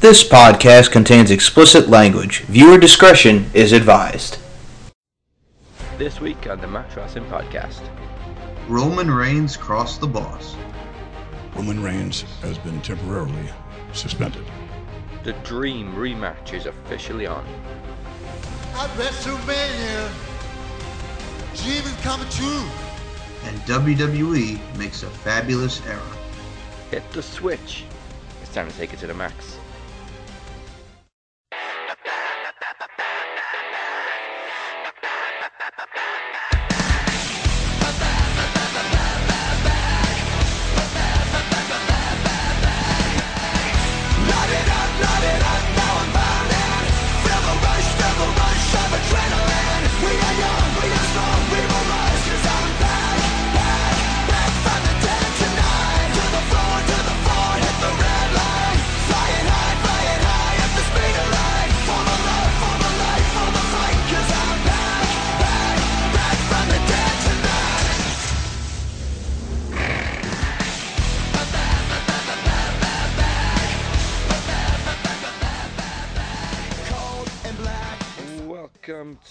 This podcast contains explicit language. Viewer discretion is advised. This week on the Max Wrestling Podcast. Roman Reigns crossed the boss. Roman Reigns has been temporarily suspended. The Dream rematch is officially on. At WrestleMania, dream is coming true. And WWE makes a fabulous era. Hit the switch. It's time to take it to the max.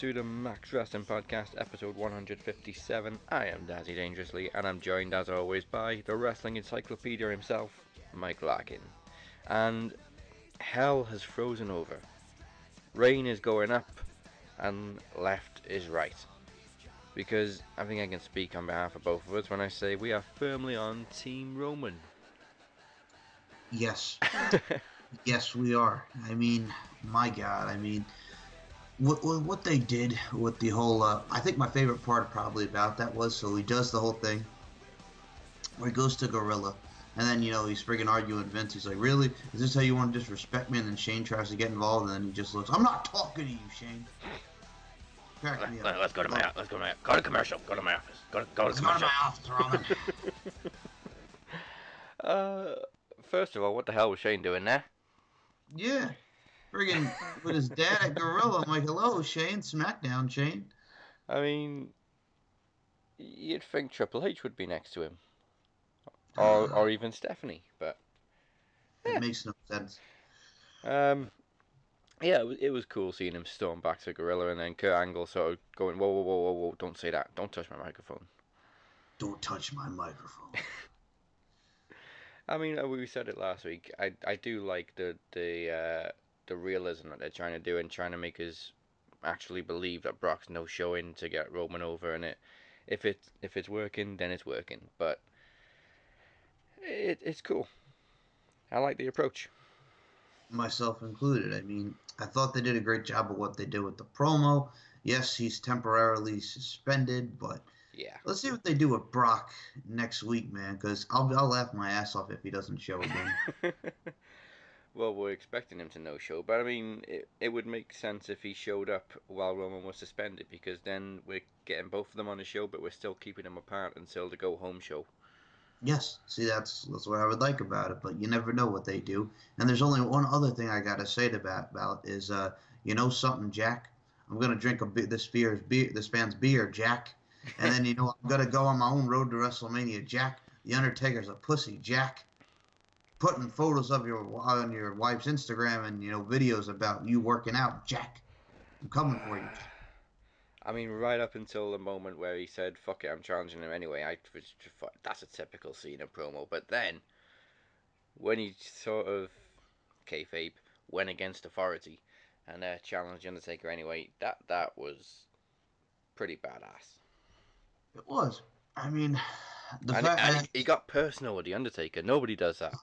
To the Max Wrestling Podcast, episode 157. I am Dazzy Dangerously, and I'm joined as always by the wrestling encyclopedia himself, Mike Larkin. And hell has frozen over. Rain is going up, and left is right. Because I think I can speak on behalf of both of us when I say we are firmly on Team Roman. Yes. yes, we are. I mean, my God. I mean, what, what, what they did with the whole. Uh, I think my favorite part probably about that was so he does the whole thing where he goes to Gorilla. And then, you know, he's friggin' arguing with Vince. He's like, really? Is this how you want to disrespect me? And then Shane tries to get involved, and then he just looks, I'm not talking to you, Shane. Crack me up. Let's go to my let's go to my go to commercial. Go to my office. Go to go to Let's go to commercial. my office, Roman. Uh, first of all, what the hell was Shane doing there? Yeah. Friggin' with his dad at Gorilla. I'm like, hello, Shane. SmackDown, Shane. I mean, you'd think Triple H would be next to him, or or even Stephanie, but It makes no sense. um, yeah, it was, it was cool seeing him storm back to Gorilla, and then Kurt Angle sort of going, whoa, whoa, whoa, whoa, whoa, don't say that, don't touch my microphone. Don't touch my microphone. I mean, uh, we said it last week. I I do like the the uh, the realism that they're trying to do and trying to make us actually believe that Brock's no showing to get Roman over, and it if it if it's working, then it's working. But it it's cool. I like the approach. Myself included. I mean, I thought they did a great job of what they did with the promo. Yes, he's temporarily suspended, but Yeah. let's see what they do with Brock next week, man. Because I'll I'll laugh my ass off if he doesn't show again. well, we're expecting him to no show, but I mean, it, it would make sense if he showed up while Roman was suspended because then we're getting both of them on the show, but we're still keeping them apart until the go home show. yes, see, that's that's what I would like about it. But you never know what they do. And there's only one other thing I gotta say about about is, uh, you know something, Jack. I'm gonna drink a bi- this beer's beer, this man's beer, Jack. And then you know I'm gonna go on my own road to WrestleMania, Jack. The Undertaker's a pussy, Jack. Putting photos of your on your wife's Instagram and you know videos about you working out, Jack. I'm coming for you. I mean, right up until the moment where he said, "Fuck it, I'm challenging him anyway." I was just that's a typical Cena promo. But then, when he sort of kayfabe went against authority and uh, challenged Undertaker anyway, that that was pretty badass. It was. I mean, the and fact and he got personal with the Undertaker. Nobody does that.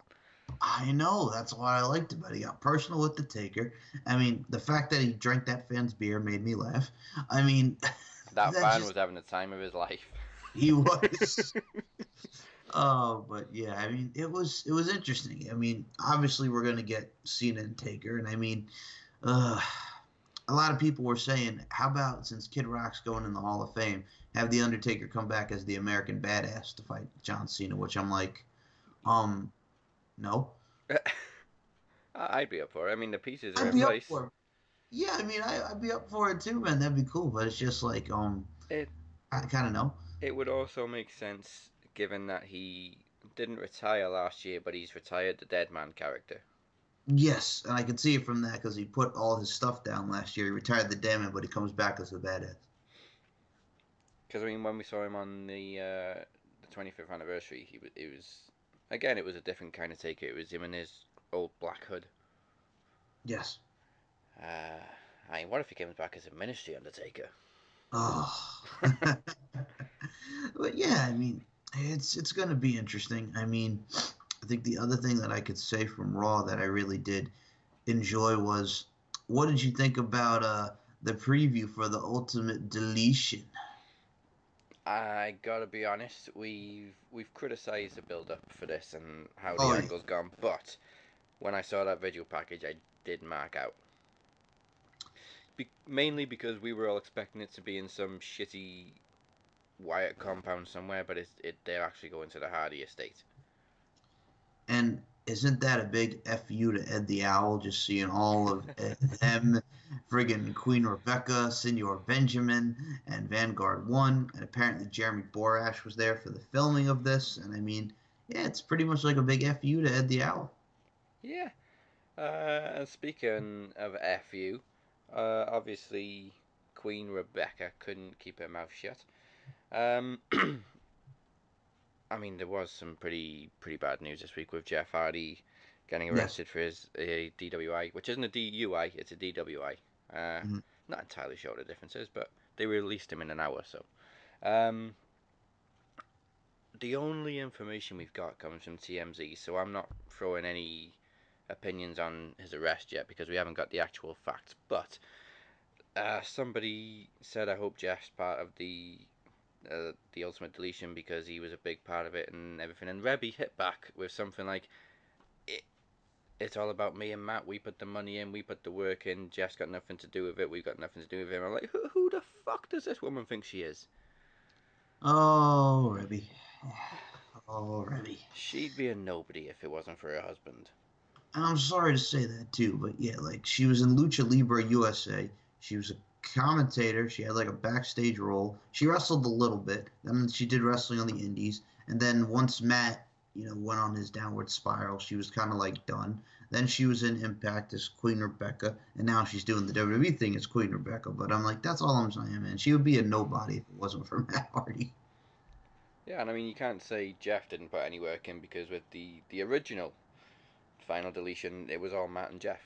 I know that's what I liked about it. He got personal with the Taker. I mean, the fact that he drank that fan's beer made me laugh. I mean, That That fan just- was having the time of his life. he was. Oh, but yeah, I mean, it was it was interesting. I mean, obviously we're gonna get Cena and Taker, and I mean, uh, a lot of people were saying, how about since Kid Rock's going in the Hall of Fame, have the Undertaker come back as the American Badass to fight John Cena? Which I'm like, um, no, I'd be up for it. I mean, the pieces are I'd in place. Yeah, I mean, I, I'd be up for it too, man. That'd be cool. But it's just like, um, It- I kind of know. It would also make sense given that he didn't retire last year, but he's retired the dead man character. Yes, and I can see it from that because he put all his stuff down last year. He retired the Demon, but he comes back as a badass. Because I mean, when we saw him on the uh, the 25th anniversary, he was it was again it was a different kind of take. It was him in his old black hood. Yes. Uh, I mean, what if he comes back as a Ministry Undertaker? Oh. but yeah, I mean, it's it's gonna be interesting. I mean, I think the other thing that I could say from Raw that I really did enjoy was, what did you think about uh the preview for the Ultimate Deletion? I gotta be honest, we've we've criticised the build up for this and how the Oh, yeah. angle's gone, but when I saw that video package, I did mark out. Be- mainly because we were all expecting it to be in some shitty Wyatt compound somewhere, but it's, it they're actually going to the Hardy estate. And isn't that a big fu to Ed the Owl? Just seeing all of them, friggin' Queen Rebecca, Senor Benjamin, and Vanguard One, and apparently Jeremy Borash was there for the filming of this. And I mean, yeah, it's pretty much like a big fu to Ed the Owl. Yeah. Uh, and speaking of FU, uh, obviously Queen Rebecca couldn't keep her mouth shut. Um, I mean, there was some pretty pretty bad news this week with Jeff Hardy getting arrested for his uh, DWI, which isn't a DUI, it's a DWI. Uh, Mhm. Not entirely sure what the difference is, but they released him in an hour, so. Um, the only information we've got comes from TMZ, so I'm not throwing any opinions on his arrest yet because we haven't got the actual facts. But uh, somebody said, "I hope Jeff's part of the uh, the ultimate deletion because he was a big part of it and everything." And Reby hit back with something like, "It, it's all about me and Matt. We put the money in, we put the work in. Jeff's got nothing to do with it. We've got nothing to do with him." I'm like, "Who, who the fuck does this woman think she is?" Oh, Reby. Oh, Reby. She'd be a nobody if it wasn't for her husband. And I'm sorry to say that too, but yeah, like she was in Lucha Libre USA. She was a commentator. She had like a backstage role. She wrestled a little bit. Then she did wrestling on the Indies. And then once Matt, you know, went on his downward spiral, she was kind of like done. Then she was in Impact as Queen Rebecca, and now she's doing the WWE thing as Queen Rebecca. But I'm like, that's all I'm saying, man. She would be a nobody if it wasn't for Matt Hardy. Yeah, and I mean you can't say Jeff didn't put any work in because with the the original final deletion, it was all Matt and Jeff.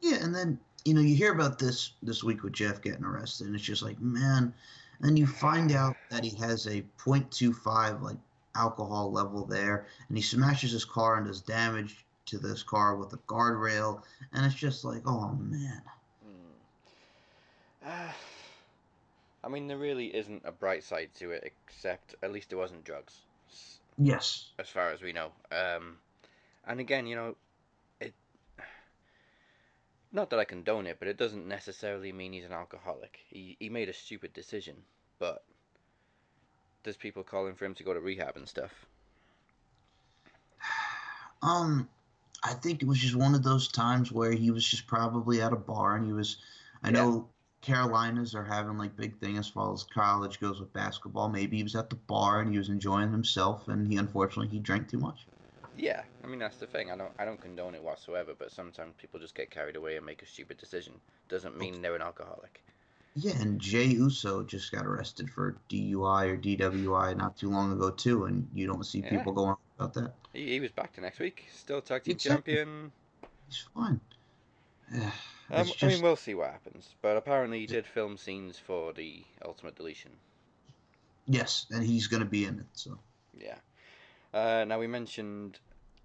Yeah, and then you know you hear about this this week with Jeff getting arrested, and it's just like man. And you find out that he has a .25 like alcohol level there, and he smashes his car and does damage to this car with a guardrail, and it's just like, oh man. Ah, I mean there really isn't a bright side to it except at least it wasn't drugs, Yes. as far as we know. Um, and again, you know. Not that I condone it, but it doesn't necessarily mean he's an alcoholic. He he made a stupid decision, but there's people calling for him to go to rehab and stuff. Um, I think it was just one of those times where he was just probably at a bar, and he was. I Yeah. know Carolinas are having like big thing as far as college goes with basketball. Maybe he was at the bar and he was enjoying himself, and he unfortunately he drank too much. Yeah, I mean that's the thing. I don't I don't condone it whatsoever, but sometimes people just get carried away and make a stupid decision. Doesn't mean they're an alcoholic. Yeah, and Jey Uso just got arrested for DUI or DWI not too long ago too, and you don't see Yeah. people going about that. He, he was back to next week, still tag team Exactly. champion. He's fine. Um, It's I mean, we'll see what happens. But apparently, he did film scenes for the Ultimate Deletion. yes, and he's gonna be in it. So Yeah. Uh, now we mentioned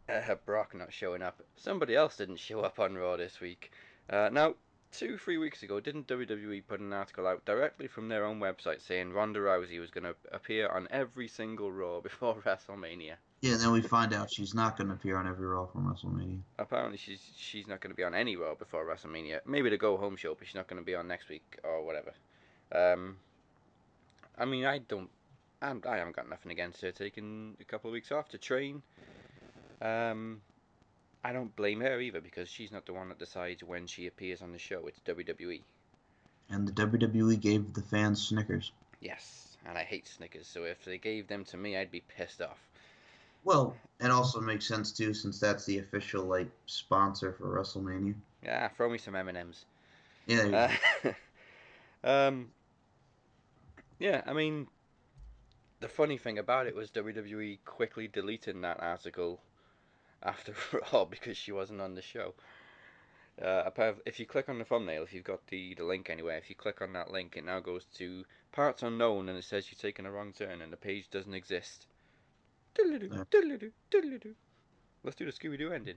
uh, Brock not showing up. Somebody else didn't show up on Raw this week. Uh, now, two, three weeks ago, didn't WWE put an article out directly from their own website saying Ronda Rousey was going to appear on every single Raw before WrestleMania? yeah, and then we find out she's not gonna appear on every Raw from WrestleMania. Apparently, she's she's not going to be on any Raw before WrestleMania. Maybe the Go Home show, but she's not going to be on next week or whatever. Um, I mean, I don't, I'm, I haven't got nothing against her taking a couple of weeks off to train. Um, I don't blame her either because she's not the one that decides when she appears on the show. It's WWE. And the WWE gave the fans Snickers. Yes, and I hate Snickers, so if they gave them to me, I'd be pissed off. Well, it also makes sense too, since that's the official like sponsor for WrestleMania. Yeah, throw me some M and M's. Yeah, there you go. Uh, um, yeah, I mean, the funny thing about it was WWE quickly deleting that article after Raw because she wasn't on the show. Uh, if you click on the thumbnail, if you've got the, the link anywhere, if you click on that link, it now goes to parts unknown and it says you've taken a wrong turn and the page doesn't exist. Diddle-doo, Yeah. diddle-doo, diddle-doo. Let's do the Scooby Doo ending.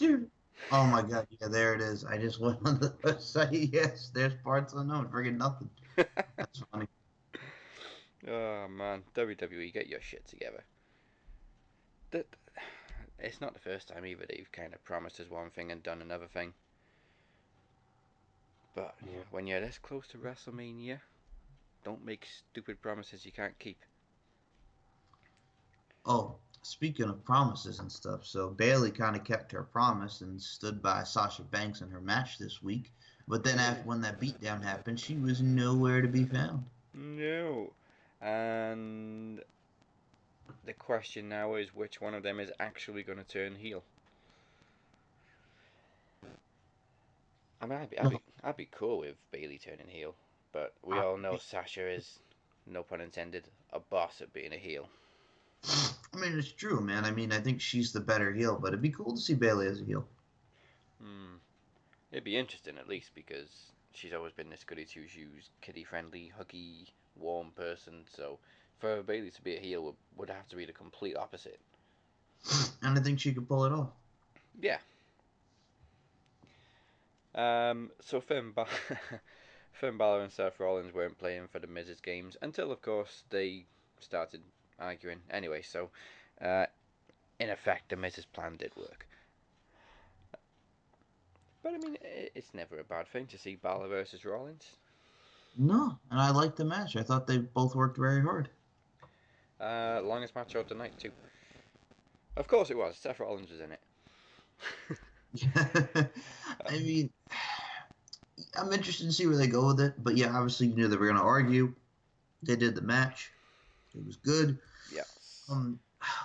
Oh my god, yeah, there it is. I just went on the website. Yes, there's parts unknown. Friggin' nothing. That's funny. Oh man, WWE, get your shit together. That it's not the first time either they've kind of promised us one thing and done another thing. But Yeah. when you're this close to WrestleMania, don't make stupid promises you can't keep. Oh, speaking of promises and stuff, so Bayley kind of kept her promise and stood by Sasha Banks in her match this week. But then, after when that beatdown happened, she was nowhere to be found. No. And the question now is which one of them is actually going to turn heel. I mean, I'd be, I'd be, I'd be cool with Bayley turning heel, but we all know Sasha is, no pun intended, a boss at being a heel. I mean, it's true, man. I mean, I think she's the better heel, but it'd be cool to see Bayley as a heel. Hmm. It'd be interesting at least because she's always been this goody two shoes, kiddie friendly, huggy, warm person. So for Bayley to be a heel would, would have to be the complete opposite. And I think she could pull it off. Yeah. Um. So Finn, ba- Finn Balor and Seth Rollins weren't playing for the Miz's games until, of course, they started arguing. Anyway, so uh, in effect, the Miz's plan did work. But I mean, it's never a bad thing to see Balor versus Rollins. No, and I liked the match. I thought they both worked very hard. Uh, longest match of the night too. Of course it was. Seth Rollins was in it. I mean, I'm interested to see where they go with it. But yeah, obviously you knew they were going to argue. They did the match. It was good. Yeah. Um,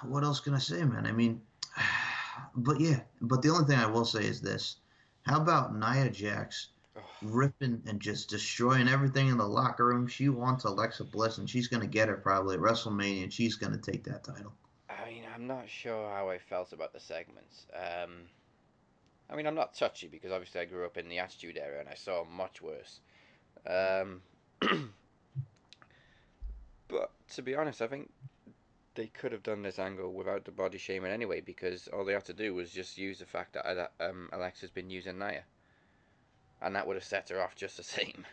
what else can I say, man? I mean, but yeah, but the only thing I will say is this: How about Nia Jax. Ripping and just destroying everything in the locker room? She wants Alexa Bliss, and she's going to get her probably at WrestleMania, and she's going to take that title. I mean, I'm not sure how I felt about the segments. Um, I mean, I'm not touchy because obviously I grew up in the Attitude Era and I saw much worse. Um, but to be honest, I think they could have done this angle without the body shaming anyway because all they had to do was just use the fact that um, Alexa's been using Nia. And that would have set her off just the same.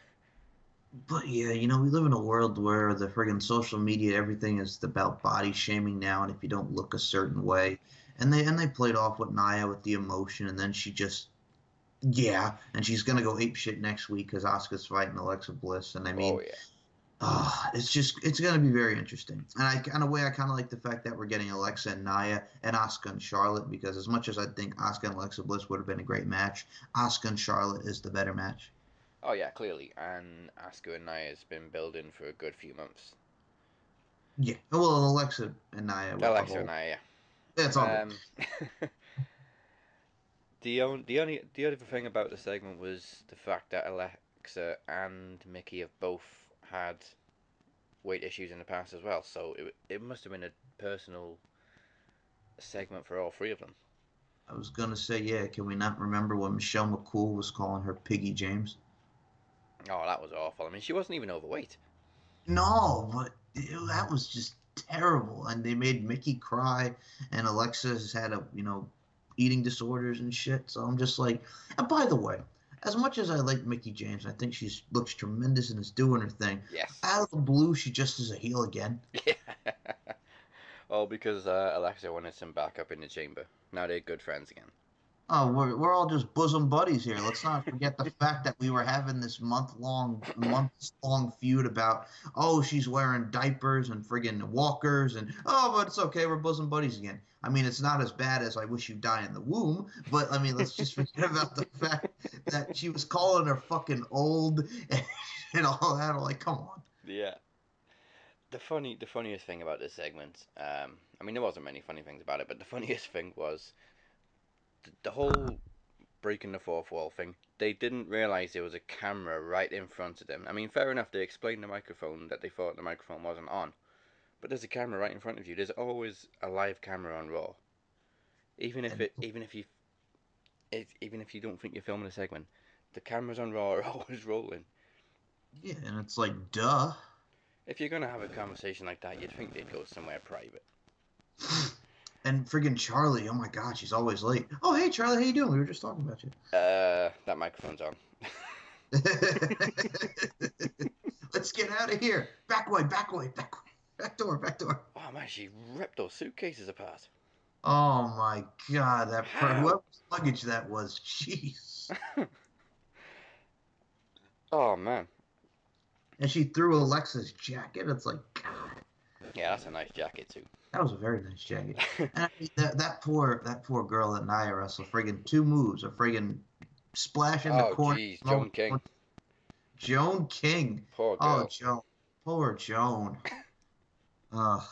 But yeah, you know, we live in a world where the friggin' social media, everything is about body shaming now, and if you don't look a certain way, and they and they played off with Nia with the emotion, and then she just, yeah, and she's gonna go ape shit next week because Asuka's fighting Alexa Bliss, and I oh, mean, oh, yeah. Ah, it's just it's gonna be very interesting, and I kind of way I kind of like the fact that we're getting Alexa and Nia and Asuka and Charlotte because as much as I think Asuka and Alexa Bliss would have been a great match, Asuka and Charlotte is the better match. Oh, yeah, clearly. And Asuka and Nia has been building for a good few months. Yeah, well, Alexa and Nia. Alexa whole- and Nia, yeah. That's all. Um, the only the only the other thing about the segment was the fact that Alexa and Mickie have both had weight issues in the past as well. So it it must have been a personal segment for all three of them. I was gonna say, yeah. Can we not remember when Michelle McCool was calling her Piggy James? Oh, that was awful. I mean, she wasn't even overweight. No, but that was just terrible. And they made Mickie cry, and Alexa's had a you know eating disorders and shit. So I'm just like, and by the way, as much as I like Mickie James, I think she looks tremendous and is doing her thing. Yes. Out of the blue, she just is a heel again. Yeah. All because uh, Alexa wanted some backup in the chamber. Now they're good friends again. Oh, we're, we're all just bosom buddies here. Let's not forget the fact that we were having this month long months long feud about oh she's wearing diapers and friggin' walkers and oh but it's okay we're bosom buddies again. I mean it's not as bad as I wish you die in the womb, but I mean let's just forget about the fact she was calling her fucking old and, and all that. I'm like come on. Yeah. the funny, the funniest thing about this segment, um, I mean, there wasn't many funny things about it, but the funniest thing was the, the whole breaking the fourth wall thing. They didn't realize there was a camera right in front of them. I mean, fair enough. They explained the microphone that they thought the microphone wasn't on, but there's a camera right in front of you. There's always a live camera on Raw, even if it, even if you, if, even if you don't think you're filming a segment, the cameras on Raw are always rolling. Yeah, and it's like, duh. If you're gonna have a conversation like that, you'd think they'd go somewhere private. And friggin' Charlie, oh my god, she's always late. Oh hey Charlie, how you doing? We were just talking about you. Uh, that microphone's on. Let's get out of here. Back way, back way, back way. Back door, back door. Oh man, she ripped those suitcases apart. Oh my god, that per- How? whoever's luggage that was, jeez. Oh man, And she threw Alexa's jacket. It's like, God, yeah, that's a nice jacket too. that was a very nice jacket. And I mean, that that poor that poor girl that Nia wrestled, friggin' two moves, a friggin' splash in the Oh, corner. jeez, no- Joan King. Joan King. Poor girl. Oh. Joan. Poor Joan. Ugh.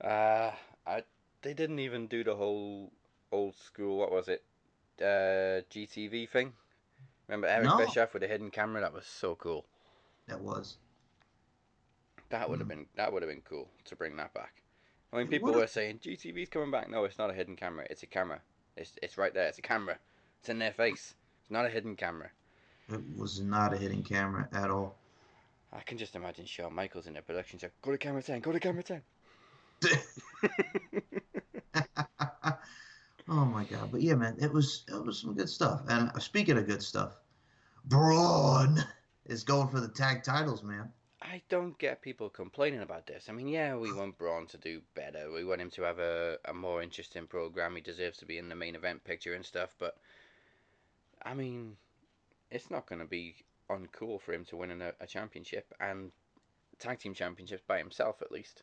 Uh, I they didn't even do the whole old school. What was it? Uh, GTV thing. Remember Eric No. Bischoff with a hidden camera? That was so cool. That was. That would have Mm. been that would have been cool to bring that back. I mean, It people would've- were saying GTV's coming back. No, it's not a hidden camera. It's a camera. It's it's right there. It's a camera. It's in their face. It's not a hidden camera. It was not a hidden camera at all. I can just imagine Shawn Michaels in the production check. Go to camera ten. Go to camera ten. oh my god! But yeah, man, it was it was some good stuff. And uh, speaking of good stuff, Braun is going for the tag titles, man. I don't get people complaining about this. I mean, yeah, we want Braun to do better. We want him to have a, a more interesting program. He deserves to be in the main event picture and stuff. But I mean, it's not going to be uncool for him to win a, a championship and tag team championships by himself at least.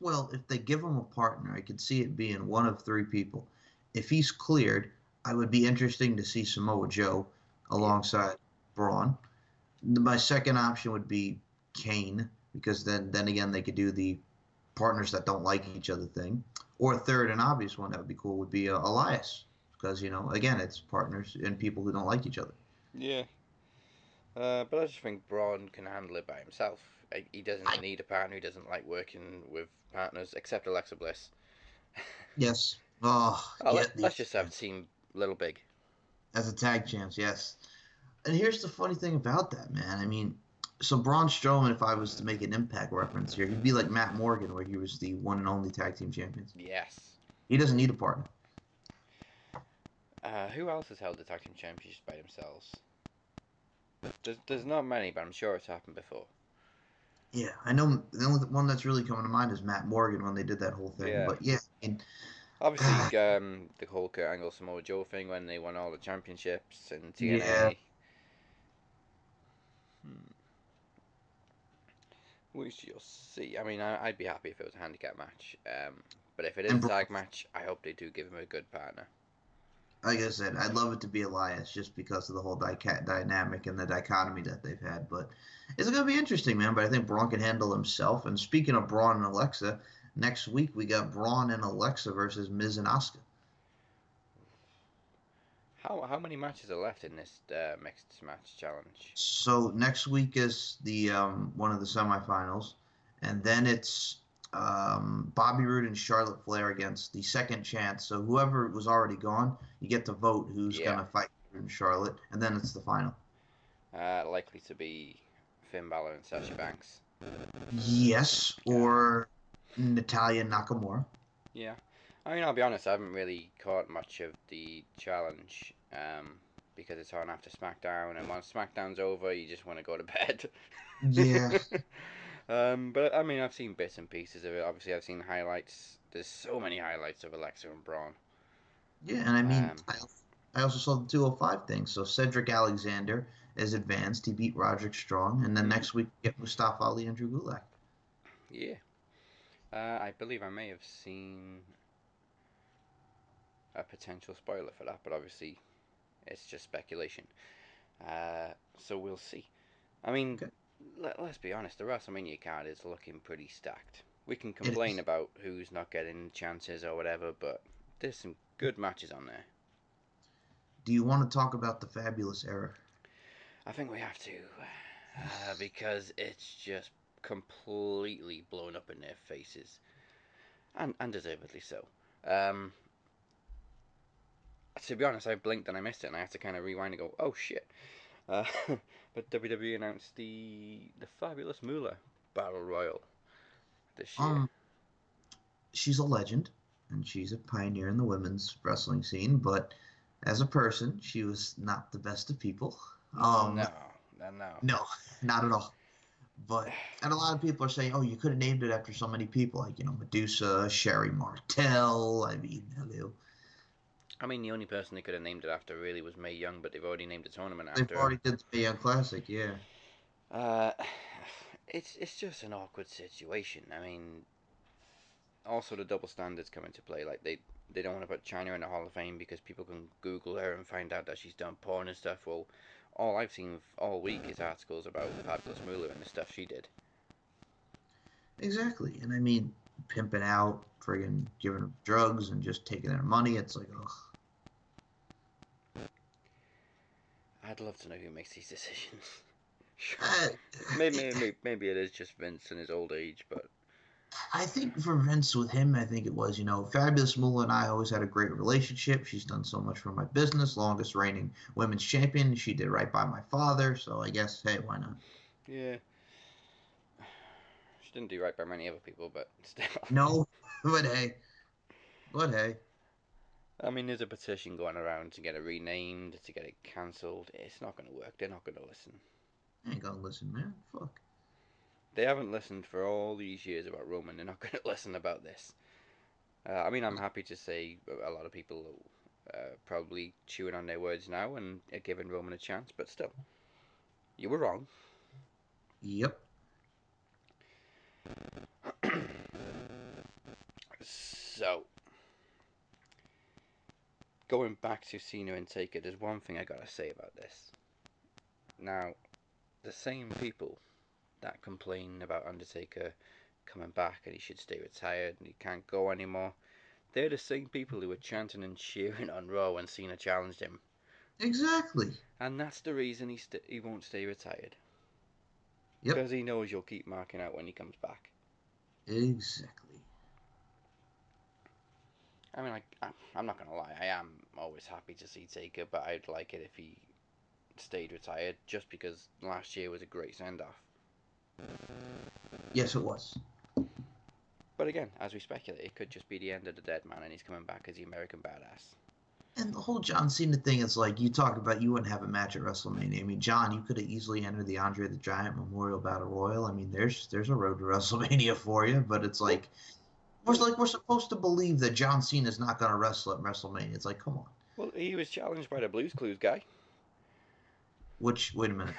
Well, if they give him a partner, I could see it being one of three people. If he's cleared, I would be interesting to see Samoa Joe alongside Braun. My second option would be Kane because then then again they could do the partners that don't like each other thing. Or third, an obvious one that would be cool would be uh, Elias because you know again it's partners and people who don't like each other. Yeah. Uh, but I just think Braun can handle it by himself. He doesn't I- need a partner. He doesn't like working with partners, except Alexa Bliss. Yes. Oh, Oh, yeah, let, the- let's just have Team Little Big. as a tag champs, yes. And here's the funny thing about that, man. I mean, so Braun Strowman, if I was to make an Impact reference here, he'd be like Matt Morgan, where he was the one and only tag team champions. Yes. He doesn't need a partner. Uh, who else has held the tag team championships by themselves? There's, there's not many, but I'm sure it's happened before. Yeah, I know the only one that's really coming to mind is Matt Morgan when they did that whole thing. Yeah. But yeah, I mean, Obviously, um, the whole Kurt Angle Samoa Joe thing when they won all the championships and TNA. Yeah. Hmm. We shall see. I mean, I, I'd be happy if it was a handicap match. Um, but if it is And a tag match, I hope they do give him a good partner. like I said, I'd love it to be Elias just because of the whole dica- dynamic and the dichotomy that they've had. But it's going to be interesting, man. But I think Braun can handle himself. And speaking of Braun and Alexa, next week we got Braun and Alexa versus Miz and Asuka. How how many matches are left in this uh, mixed match challenge? So next week is the um, one of the semifinals, and then it's um, Bobby Roode and Charlotte Flair against the second chance. So whoever was already gone, you get to vote who's Yeah. gonna fight and Charlotte, and then it's the final. Uh, likely to be Finn Balor and Sasha Banks. Yes, or Natalia Nakamura. Yeah. I mean, I'll be honest, I haven't really caught much of the challenge um, because it's on after SmackDown, and once SmackDown's over, you just want to go to bed. Yeah. um, but I mean, I've seen bits and pieces of it. Obviously, I've seen highlights. There's so many highlights of Alexa and Braun. Yeah, and I mean, Um, I, I also saw the 205 thing. So Cedric Alexander is advanced. He beat Roderick Strong, and then next week we get Mustafa Ali and Drew Gulak. Yeah. Uh, I believe I may have seen a potential spoiler for that, but obviously it's just speculation. Uh, so we'll see. I mean, Okay. let, us be honest, the WrestleMania card is looking pretty stacked. We can complain about who's not getting chances or whatever, but there's some good matches on there. Do you want to talk about the fabulous era? I think we have to, uh, because it's just completely blown up in their faces, and and deservedly so. Um, to be honest, I blinked and I missed it, and I had to kind of rewind and go, "Oh shit!" Uh, but WWE announced the the fabulous Moolah Battle Royal this year. Um, she's a legend, and she's a pioneer in the women's wrestling scene. But as a person, she was not the best of people. Um, no, no, no. no, not at all. But and a lot of people are saying, "Oh, you could have named it after so many people, like you know Medusa, Sherri Martel." I mean, hello. I mean, the only person they could have named it after really was Mae Young, but they've already named the tournament after. They've already did the Mae Young Classic, yeah. Uh, it's it's just an awkward situation. I mean, also the double standards come into play. Like they they don't want to put Chyna in the Hall of Fame because people can Google her and find out that she's done porn and stuff. Well, all I've seen all week is articles about Fabulous Moolah and the stuff she did. Exactly, and I mean, pimping out, friggin' giving them drugs and just taking their money. It's like, ugh. I'd love to know who makes these decisions. Sure. Uh, maybe, maybe maybe it is just Vince in his old age, but I think for Vince with him, I think it was, you know, Fabulous Moolah and I always had a great relationship. She's done so much for my business, longest reigning women's champion. She did right by my father, so I guess, hey, why not? yeah. She didn't do right by many other people, but still. No, but hey, but hey, I mean, there's a petition going around to get it renamed, to get it cancelled. It's not going to work. They're not going to listen. I ain't gonna listen, man. Fuck. They haven't listened for all these years about Roman. They're not going to listen about this. Uh, I mean, I'm happy to say a lot of people uh, probably chewing on their words now and are giving Roman a chance, but still, you were wrong. Yep. So, going back to Cena and Taker, there's one thing I gotta say about this. Now, the same people that complain about Undertaker coming back and he should stay retired and he can't go anymore, they're the same people who were chanting and cheering on Raw when Cena challenged him. Exactly. And that's the reason he st- he won't stay retired. Yep. Because he knows you'll keep marking out when he comes back. Exactly. I mean, I, I- I'm not gonna lie. I am always happy to see Taker, but I'd like it if he stayed retired, just because last year was a great send off. Yes, it was. But again, as we speculate, it could just be the end of the dead man, and he's coming back as the American badass. And the whole John Cena thing is like you talk about you wouldn't have a match at WrestleMania. I mean, John, you could have easily entered the Andre the Giant Memorial Battle Royal. I mean, there's there's a road to WrestleMania for you, but it's like we're like we're supposed to believe that John Cena's not going to wrestle at WrestleMania. It's like, come on. Well, he was challenged by the Blues Clues guy. Which wait a minute.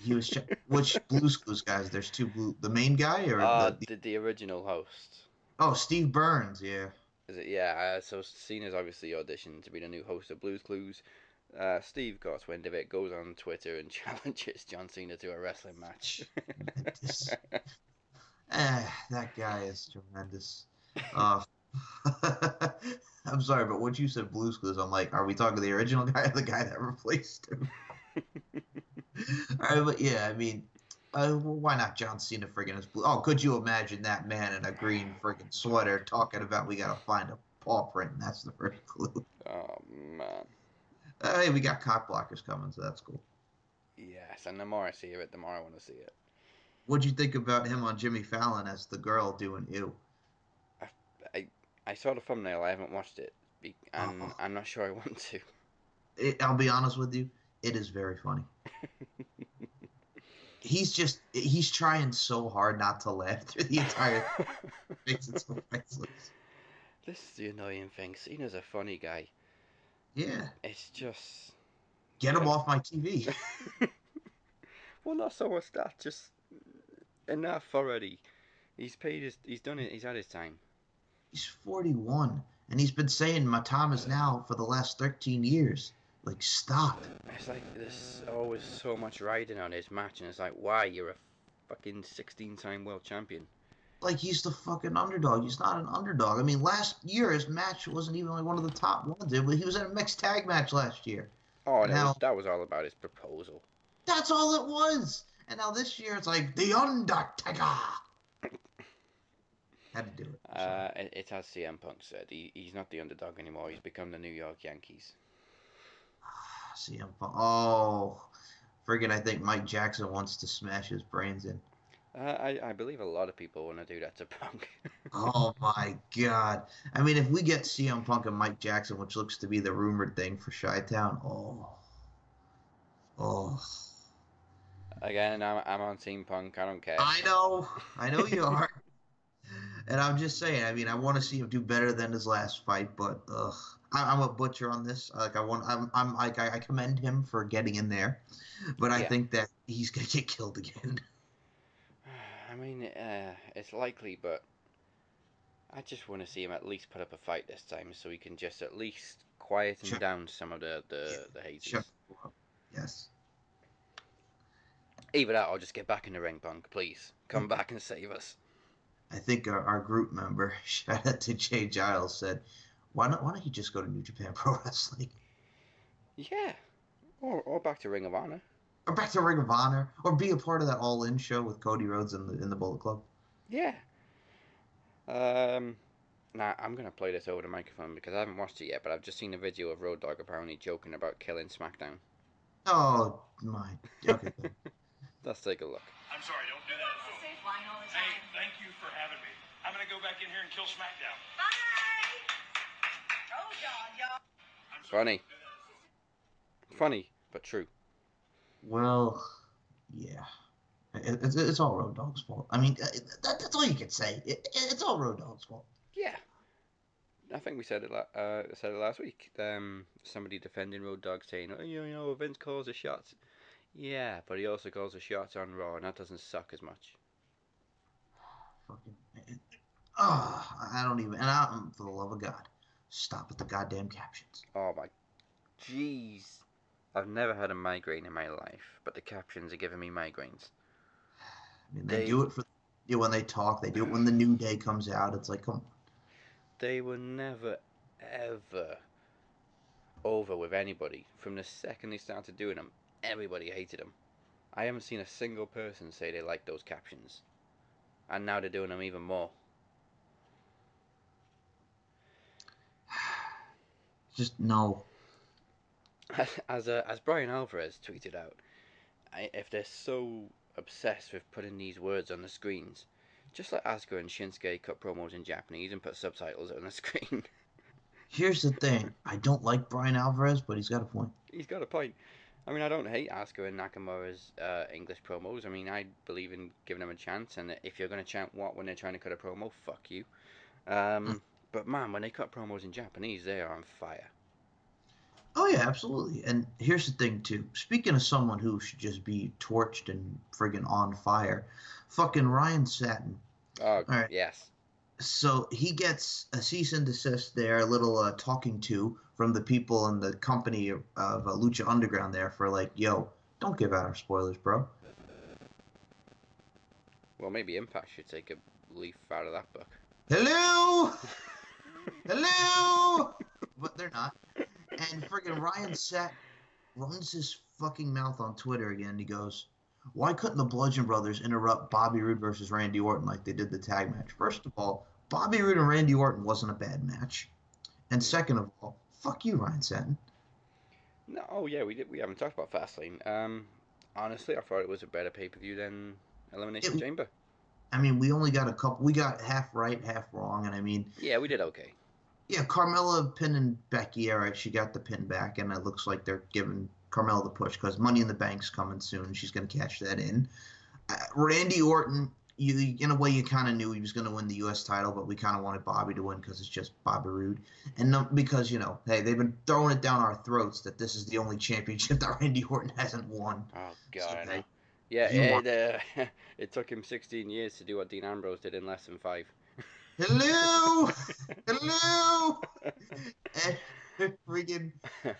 He was ch- which Blues Clues guys? There's two blue. The main guy or Uh, the, the, the original host. oh Steve Burns? Yeah. Is it? Yeah. Uh, so Cena's obviously auditioned to be the new host of Blues Clues. Uh, Steve got wind of it, goes on Twitter and challenges John Cena to a wrestling match. Eh, that guy is tremendous. Uh, I'm sorry, but once you said Blues Clues, I'm like, are we talking the original guy or the guy that replaced him? Right, but yeah, I mean, uh, well, why not John Cena friggin' as blue? Oh, could you imagine that man in a green friggin' sweater talking about we gotta find a paw print, and that's the first clue. oh man. Uh, hey, we got cock blockers coming, so that's cool. Yes, and the more I see of it, the more I want to see it. What'd you think about him on Jimmy Fallon as the girl doing ew? I I saw the thumbnail. I haven't watched it, be- and Uh-uh. I'm not sure I want to. it, I'll be honest with you, it is very funny. he's just he's trying so hard not to laugh through the entire makes it so priceless. this is the annoying thing. Cena's a funny guy. Yeah, It's just get him off my TV. well, not so much that. Just enough already. He's paid his. He's done it. He's had his time. He's 41, and he's been saying my time is now for the last 13 years. Like, stop. It's like there's always so much riding on his match, and it's like, why? You're a fucking 16 time world champion. Like, he's the fucking underdog. He's not an underdog. I mean, last year his match wasn't even like one of the top ones. But he was in a mixed tag match last year. Oh, that, Now- was, that was all about his proposal. That's all it was. And now this year it's like the Undertaker. Had to do it. Uh, it, it has CM Punk said. He, he's not the underdog anymore. He's become the New York Yankees. CM Punk. Oh, friggin' I think Mike Jackson wants to smash his brains in. Uh, I, I believe a lot of people want to do that to Punk. Oh my god. I mean, if we get CM Punk and Mike Jackson, which looks to be the rumored thing for Chi Town, oh. Oh. Again, I'm, I'm on Team Punk. I don't care. I know. I know you are. And I'm just saying, I mean, I want to see him do better than his last fight, but ugh. I, I'm a butcher on this. Like I want, I'm, I'm like I, I commend him for getting in there, but I Yeah. think that he's gonna get killed again. I mean, uh, it's likely, but I just want to see him at least put up a fight this time, so he can just at least quieten Sure. down some of the the, the haters. Sure. Yes. Either that, or just get back in the ring, Punk. Please come back and save us. I think our, our group member, shout out to Jay Giles, said, "Why not? Why don't you just go to New Japan Pro Wrestling Yeah, or or back to Ring of Honor. or back to Ring of Honor, or be a part of that All In show with Cody Rhodes in the in the Bullet Club?" Yeah. Um, now I'm gonna play this over the microphone because I haven't watched it yet, but I've just seen a video of Road Dogg apparently joking about killing SmackDown. Oh my. Okay. Let's take a look. I'm sorry, don't do that at home. Say fine all the Hey, thank you for having me. I'm gonna go back in here and kill SmackDown. Bye. Funny, funny but true. well, yeah. It, it's, it's all Road Dogg's fault. I mean, uh, that, that's all you can say. It, it's all Road Dogg's fault. Yeah. I think we said it. Uh, said it last week. Um, somebody defending Road Dogg saying, "Oh, you know, Vince calls the shots." Yeah, but he also calls the shots on Raw, and that doesn't suck as much. Fucking. Oh, I don't even. And I, um, for the love of God, stop with the goddamn captions. Oh my, jeez! I've never had a migraine in my life, but the captions are giving me migraines. I mean, they, They- do it for you when they talk. They do it when the new day comes out. It's like, come on. They were never, ever over with anybody. From the second they started doing them, everybody hated them. I haven't seen a single person say they like those captions. And now they're doing them even more. Just no. As uh, as Bryan Alvarez tweeted out, I, if they're so obsessed with putting these words on the screens, just let Asuka and Shinsuke cut promos in Japanese and put subtitles on the screen. Here's the thing. I don't like Bryan Alvarez, but he's got a point. He's got a point. I mean, I don't hate Asuka and Nakamura's uh, English promos. I mean, I believe in giving them a chance, and if you're going to chant what when they're trying to cut a promo, fuck you. Um, but man, when they cut promos in Japanese, they are on fire. Oh yeah, absolutely. And here's the thing too. Speaking of someone who should just be torched and friggin' on fire, fucking Ryan Satin. Oh, right. yes. So he gets a cease and desist there, a little uh, talking to from the people in the company of, of uh, Lucha Underground there for like, yo, don't give out our spoilers, bro. Well, maybe Impact should take a leaf out of that book. Hello, hello, but they're not. And friggin' Ryan Satin runs his fucking mouth on Twitter again. He goes, "Why couldn't the Bludgeon Brothers interrupt Bobby Roode versus Randy Orton like they did the tag match?" First of all, Bobby Roode and Randy Orton wasn't a bad match, and second of all, fuck you, Ryan Satin. No, oh yeah, we did. We haven't talked about Fastlane. Um, honestly, I thought it was a better pay per view than Elimination It- Chamber. I mean, we only got a couple. We got half right, half wrong, and I mean, Yeah, we did okay. Yeah, Carmella pinning Becky. All right, she got the pin back, and it looks like they're giving Carmella the push because Money in the Bank's coming soon. She's going to cash that in. Uh, Randy Orton, you in a way, you kind of knew he was going to win the U.S. title, but we kind of wanted Bobby to win because it's just Bobby Roode, and no, because you know, hey, they've been throwing it down our throats that this is the only championship that Randy Orton hasn't won. Oh god, So, Yeah, it, uh, it took him 16 years to do what Dean Ambrose did in less than five. Hello, hello, and Freaking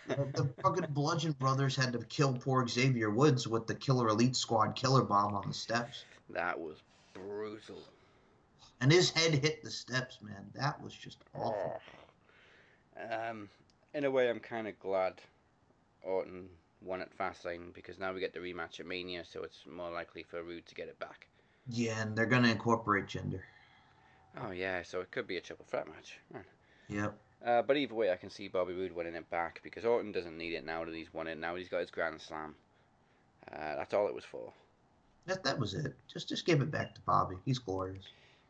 the, fucking Bludgeon Brothers had to kill poor Xavier Woods with the Killer Elite Squad killer bomb on the steps, That was brutal. and his head hit the steps. Man, that was just awful. Um, in a way, I'm kind of glad Orton won at Fastlane because now we get the rematch at Mania, so it's more likely for Roode to get it back. Yeah, and they're gonna incorporate gender. Oh yeah, so it could be a triple threat match. Right. Yep. Uh, but either way, I can see Bobby Roode winning it back because Orton doesn't need it now that he's won it. Now he's got his Grand Slam. Uh, that's all it was for. That that was it. Just just give it back to Bobby. He's glorious.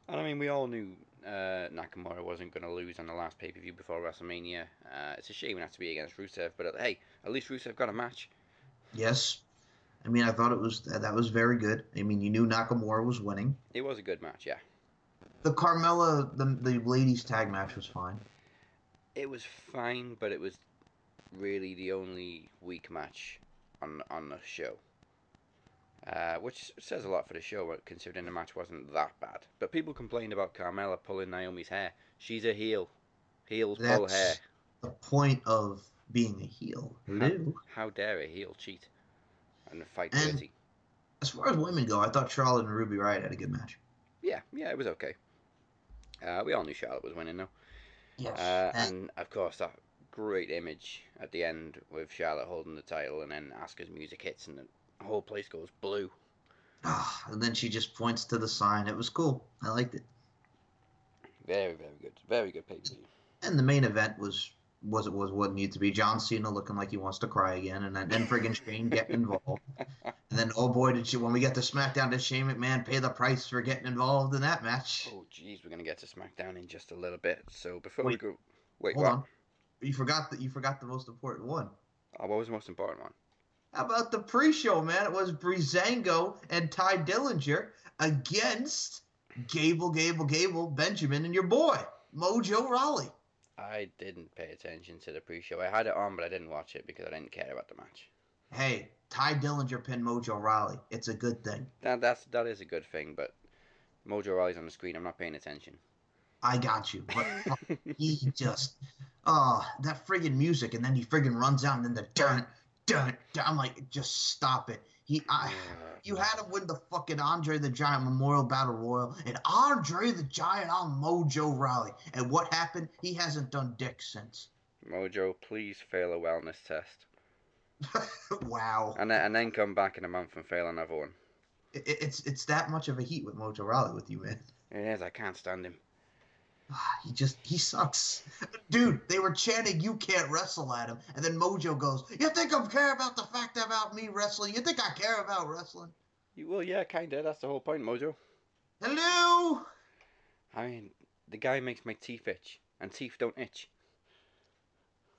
And I mean, we all knew uh, Nakamura wasn't going to lose on the last pay per view before WrestleMania. Uh, it's a shame it has to be against Rusev, but uh, hey, at least Rusev got a match. Yes. I mean, I thought it was that was very good. I mean, you knew Nakamura was winning. It was a good match, yeah. The Carmella, the the ladies tag match was fine. It was fine, but it was really the only weak match on on the show. Uh, which says a lot for the show, considering the match wasn't that bad. But people complained about Carmella pulling Naomi's hair. She's a heel. Heels pull That's hair. the point of being a heel. Hello. How dare a heel cheat and fight And- dirty? As far as women go, I thought Charlotte and Ruby Riott had a good match. Yeah, yeah, it was okay. Uh, we all knew Charlotte was winning though. Yes. Uh, and of course, that great image at the end with Charlotte holding the title, and then Asuka's music hits, and the whole place goes blue. Ah, and then she just points to the sign. It was cool. I liked it. Very, very good. Very good pay per view. And the main event was was it was what it needed to be. John Cena looking like he wants to cry again, and then, then friggin' Shane getting involved. And then oh boy, did you when we get to SmackDown, did Shane McMahon pay the price for getting involved in that match? Oh, jeez, we're gonna get to SmackDown in just a little bit. So before we go, wait, Hold what? on, you forgot that you forgot the most important one. Oh, what was the most important one? How about the pre-show, man? It was Breezango and Tye Dillinger against Gable, Gable, Gable, Benjamin, and your boy Mojo Rawley. I didn't pay attention to the pre-show. I had it on, but I didn't watch it because I didn't care about the match. Hey, Tye Dillinger pinned Mojo Rawley. It's a good thing. That that's that is a good thing, but Mojo Rawley's on the screen. I'm not paying attention. I got you. But uh, he just, oh, that friggin' music, and then he friggin' runs out, and then the dun, dun, dun. I'm like, just stop it. He, I, you had him win the fucking Andre the Giant Memorial Battle Royal, and Andre the Giant on Mojo Rawley. And what happened? He hasn't done dick since. Mojo, please fail a wellness test, wow. and then, and then come back in a month and fail another one. It, it's it's that much of a heat with Mojo Rawley with you, man. It is. I can't stand him. Ah, he just he sucks, dude. They were chanting "You can't wrestle" at him, and then Mojo goes, "You think I care about the fact about me wrestling? You think I care about wrestling?" You, well, yeah, kinda. That's the whole point, Mojo. Hello. I mean, the guy makes my teeth itch, and teeth don't itch.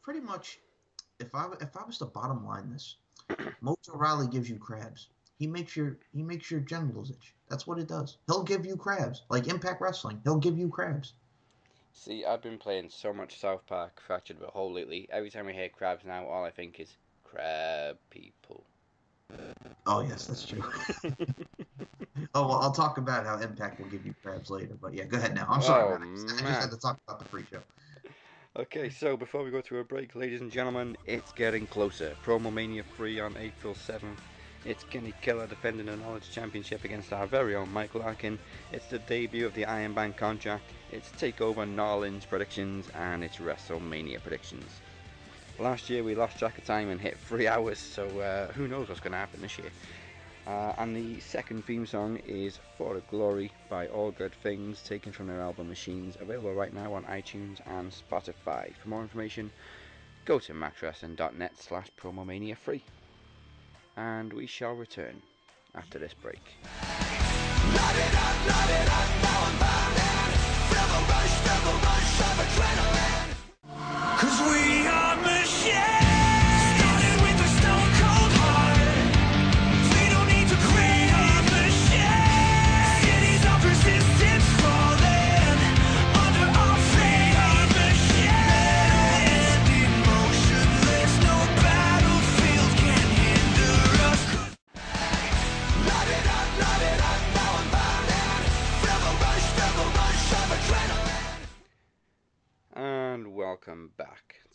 Pretty much, if I if I was to bottom line this, Mojo Rawley gives you crabs. He makes your he makes your genitals itch. That's what it does. He'll give you crabs, like Impact Wrestling. He'll give you crabs. See, I've been playing so much South Park Fractured But Whole lately. Every time I hear crabs now, all I think is crab people. Oh yes, that's true. oh well, I'll talk about how Impact will give you crabs later. But yeah, go ahead now. I'm oh, sorry. Oh. I just- I just had to talk about the pre-show. Okay, so before we go to a break, ladies and gentlemen, it's getting closer. Promo Mania 3 on April 7th. It's Kenny Killer defending the Knowledge Championship against our very own Mike Larkin. It's the debut of the Iron Bank contract. It's Takeover Narlins predictions and it's WrestleMania predictions. Last year we lost track of time and hit three hours, so uh, who knows what's going to happen this year. Uh, and the second theme song is For the Glory by All Good Things, taken from their album Machines, available right now on iTunes and Spotify. For more information, go to maxwrestling.net slash promomania free. And we shall return after this break. Cause we are machines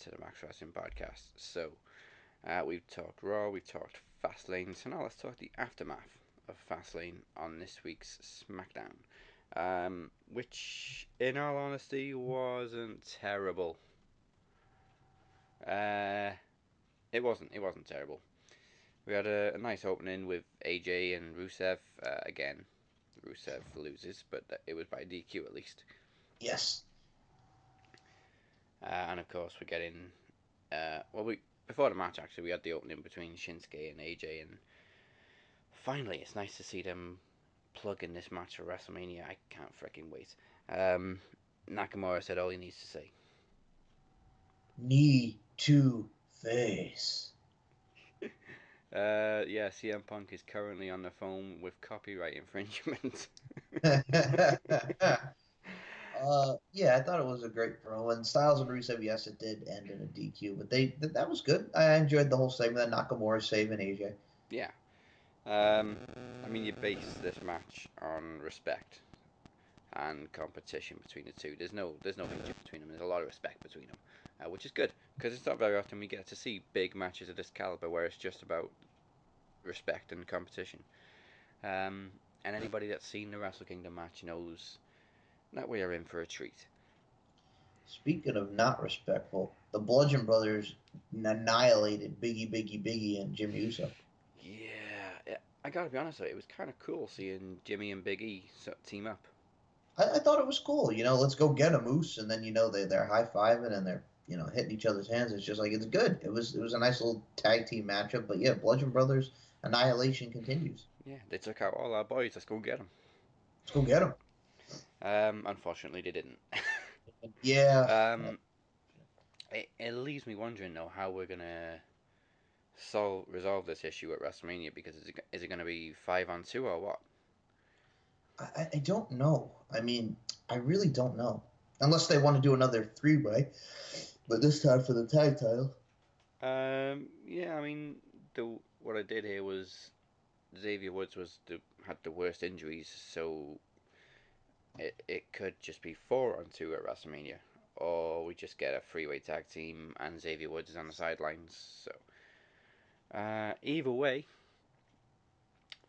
to the Max Wrestling Podcast. So, uh, we've talked Raw, we've talked Fastlane, so now let's talk the aftermath of Fastlane on this week's SmackDown. Um, which, in all honesty, wasn't terrible. Uh, it wasn't. It wasn't terrible. We had a, a nice opening with AJ and Rusev. Uh, again, Rusev loses, but it was by DQ at least. Yes. Uh, and of course, we're getting. Uh, well, we before the match actually, we had the opening between Shinsuke and AJ, and finally, it's nice to see them plug in this match for WrestleMania. I can't freaking wait. Um, Nakamura said all he needs to say. Knee to face. Uh, yeah, CM Punk is currently on the phone with copyright infringement. uh, yeah, I thought it was a great pro. And Styles and Rusev, yes, it did end in a DQ, but they th- that was good. I enjoyed the whole segment. Nakamura saving AJ. yeah. Um, I mean, you base this match on respect and competition between the two. There's no, there's no friendship between them. There's a lot of respect between them, uh, which is good because it's not very often we get to see big matches of this caliber where it's just about respect and competition. Um, and anybody that's seen the Wrestle Kingdom match knows that we are in for a treat. Speaking of not respectful, the Bludgeon Brothers annihilated Biggie, Biggie, Biggie, and Jimmy Uso. Yeah, yeah, I gotta be honest, though, it was kind of cool seeing Jimmy and Big E so- team up. I, I thought it was cool. You know, let's go get a moose, and then you know they they're high fiving and they're you know hitting each other's hands. It's just like it's good. It was it was a nice little tag team matchup. But yeah, Bludgeon Brothers annihilation continues. Yeah, they took out all our boys. Let's go get them. Let's go get them. Um, unfortunately, they didn't. Yeah. um, it, it leaves me wondering though how we're gonna solve resolve this issue at WrestleMania because is it, it gonna be five on two or what? I, I- I don't know. I mean, I really don't know. Unless they want to do another three way, but this time for the tag title. Um, yeah, I mean, the what I did here was Xavier Woods was the had the worst injuries, so it it could just be four on two at WrestleMania, or we just get a three-way tag team and Xavier Woods is on the sidelines. So, uh, either way,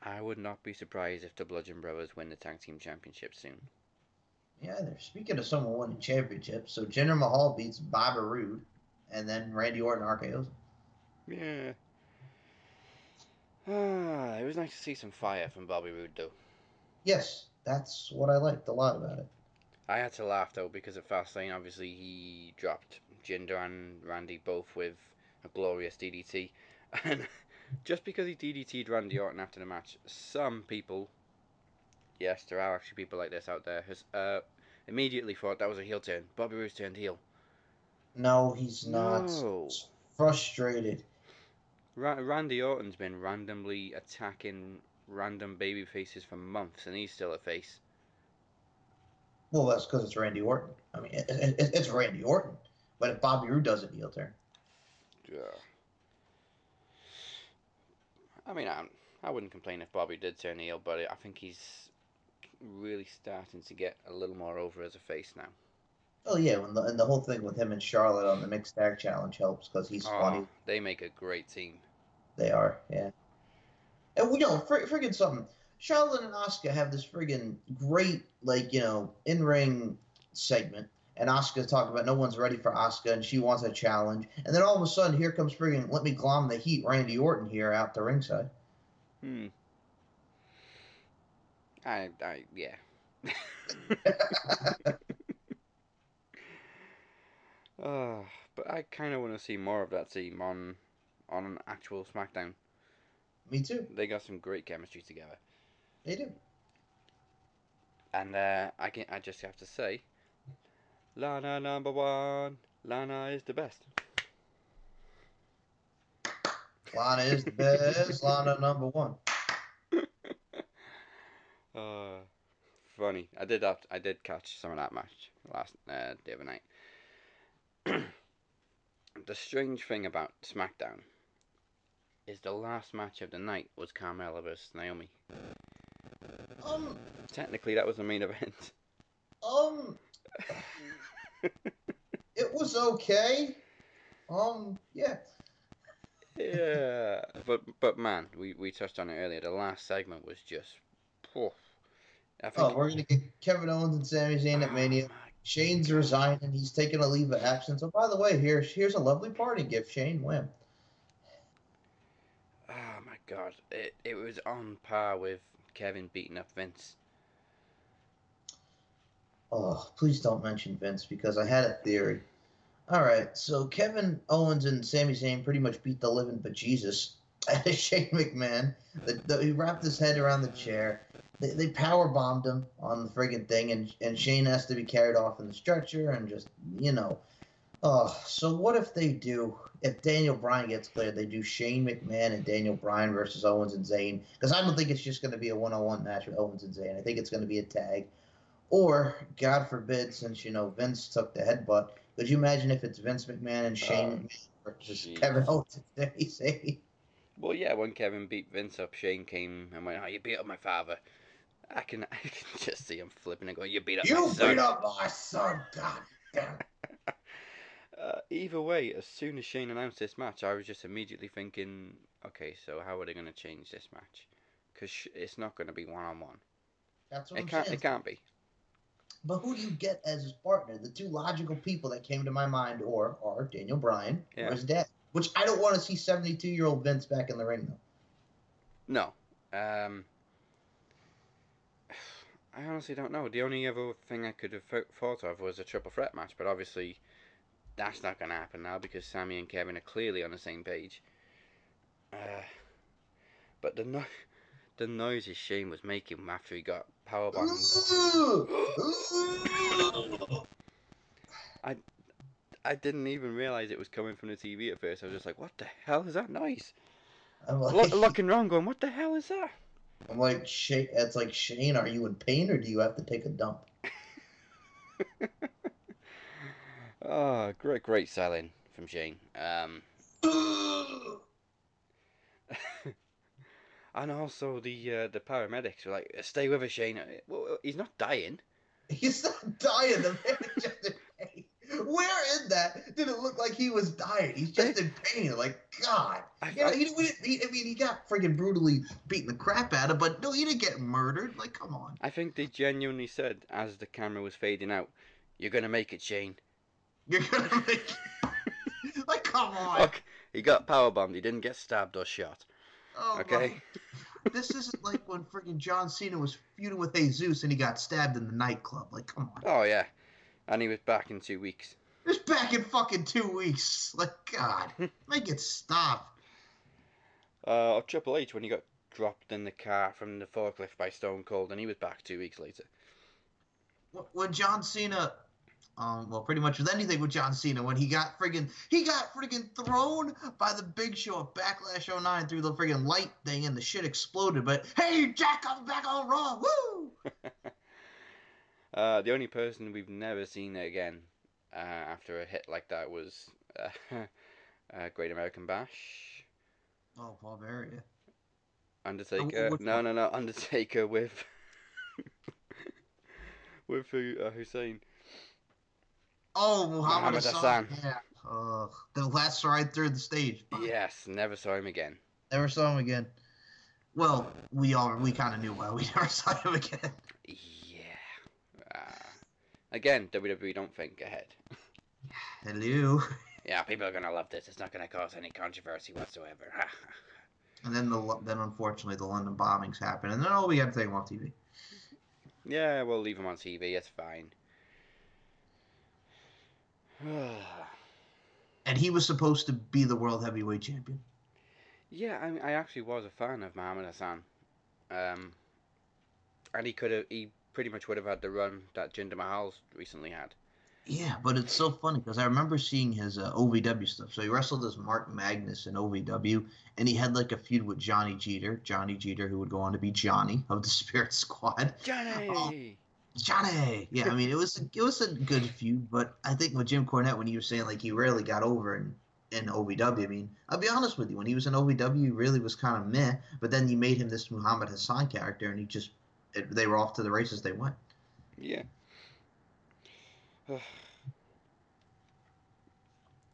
I would not be surprised if the Bludgeon Brothers win the tag team championship soon. Yeah, they're speaking of someone winning championships. So Jinder Mahal beats Bobby Roode, and then Randy Orton RKO's. Yeah. Ah, it was nice to see some fire from Bobby Roode though. Yes, that's what I liked a lot about it. I had to laugh though because at Fastlane, obviously he dropped Jinder and Randy both with a glorious DDT, and just because he DDT'd Randy Orton after the match, some people, yes, there are actually people like this out there, has uh, immediately thought that was a heel turn. Bobby Roode turned heel. No, he's not. No. Frustrated. Ra- Randy Orton's been randomly attacking random baby faces for months, and he's still a face. Well, that's because it's Randy Orton. I mean, it, it, it's Randy Orton. But if Bobby Roode does it, heel turn. Yeah. I mean, I, I wouldn't complain if Bobby did turn heel, but I think he's really starting to get a little more over as a face now. Oh yeah, when the, and the whole thing with him and Charlotte on the mixed tag challenge helps because he's Oh, funny. they make a great team. They are, yeah. And we know, fr- friggin' something. Charlotte and Asuka have this friggin' great, like you know, in ring segment, and Asuka's talking about no one's ready for Asuka, and she wants a challenge, and then all of a sudden, here comes friggin' let me glom the heat, Randy Orton here out the ringside. Hmm. I, I, yeah. uh, but I kind of want to see more of that team on, on an actual SmackDown. Me too. They got some great chemistry together. They do. And uh, I can I just have to say, Lana number one. Lana is the best. Lana is the best. Lana number one. Uh, funny. I did have, I did catch some of that match last uh, the other night. the strange thing about SmackDown is the last match of the night was Carmella versus Naomi. Um, Technically, that was the main event. um, it was okay. Um, yeah. Yeah, but but man, we, we touched on it earlier. The last segment was just, poof. I think. Oh, we're gonna get Kevin Owens and Sami Zayn at Oh Mania. Shane's resigning. He's taking a leave of absence. Oh, by the way, here's here's a lovely party gift. Shane, wham. God, it it was on par with Kevin beating up Vince. Oh, please don't mention Vince because I had a theory. All right, so Kevin Owens and Sami Zayn pretty much beat the living bejesus out of Shane McMahon. The, the, he wrapped his head around the chair. They, they power bombed him on the friggin' thing, and and Shane has to be carried off in the stretcher, and just you know. Oh, so what if they do? If Daniel Bryan gets cleared, they do Shane McMahon and Daniel Bryan versus Owens and Zayn. Because I don't think it's just going to be a one-on-one match with Owens and Zayn. I think it's going to be a tag. Or, God forbid, since you know Vince took the headbutt, could you imagine if it's Vince McMahon and Shane Oh, versus jeez. Kevin Owens and Zayn? Well, yeah, when Kevin beat Vince up, Shane came and went, "Oh, you beat up my father." I can I can just see him flipping and going, "You beat up my son." You son." beat up my son, God damn. Uh, either way, as soon as Shane announced this match, I was just immediately thinking, okay, so how are they going to change this match? Because sh- it's not going to be one on one. That's what It I'm can't. saying. It can't be. But who do you get as his partner? The two logical people that came to my mind or are Daniel Bryan Yeah. or his dad. Which I don't want to see 72 year old Vince back in the ring though. No. Um. I honestly don't know. The only other thing I could have thought of was a triple threat match, but obviously that's not going to happen now because Sami and Kevin are clearly on the same page. Uh, but the no- the noises Shane was making after he got powerbombed, I I didn't even realize it was coming from the TV at first. I was just like, "What the hell is that noise?" I'm like, Look, looking around, going, "What the hell is that?" I'm like, Shane, it's like, Shane, are you in pain or do you have to take a dump? Oh, great, great selling from Shane. Um, and also the uh, the paramedics were like, "Stay with us, Shane. Well, he's not dying." He's not dying. The man is just in pain. Where in that did it look like he was dying? He's just in pain. Like God, I- you know, I- he, he, I mean, he got friggin' brutally beaten the crap out of, but no, he didn't get murdered. Like, come on. I think they genuinely said as the camera was fading out, "You're gonna make it, Shane." You're gonna make. like, come on. Look, he got powerbombed. He didn't get stabbed or shot. Oh, Okay. This isn't like when friggin' John Cena was feuding with Jesus and he got stabbed in the nightclub. Like, come on. Oh yeah, and he was back in two weeks. It's back in fucking two weeks. Like, God, make it stop. Uh, or Triple H when he got dropped in the car from the forklift by Stone Cold, and he was back two weeks later. When John Cena, um, well, pretty much with anything with John Cena, when he got friggin', he got friggin' thrown by the Big Show at Backlash 09 through the friggin' light thing, and the shit exploded. But hey, Jack, I'm back on Raw. Woo! Uh, the only person we've never seen again uh, after a hit like that was uh, uh, Great American Bash. Oh, Paul Bearer. Undertaker. which no, one? no, no. Undertaker with with uh, Hussein. Oh, Muhammad, Muhammad Hassan. Hassan. Yeah. Ugh. the last ride through the stage. Yes, never saw him again. Never saw him again. Well, we all we kind of knew why we never saw him again. Yeah. Uh, again, WWE don't think ahead. Hello. Yeah, people are gonna love this. It's not gonna cause any controversy whatsoever. And then the then unfortunately the London bombings happen, and then all we had to take him off TV. yeah, we'll leave him on TV. It's fine. And he was supposed to be the world heavyweight champion. Yeah, I, mean, I actually was a fan of Muhammad Hassan. Um, and he could have, he pretty much would have had the run that Jinder Mahal's recently had. Yeah, but it's so funny because I remember seeing his uh, OVW stuff. So he wrestled as Mark Magnus in OVW, and he had like a feud with Johnny Jeter. Johnny Jeter, who would go on to be Johnny of the Spirit Squad. Johnny! Johnny. Yeah, I mean it was it was a good feud, but I think with Jim Cornette when he was saying like he rarely got over in in OVW. I mean, I'll be honest with you, when he was in OVW, he really was kind of meh. But then you made him this Muhammad Hassan character, and he just it, they were off to the races they went. Yeah.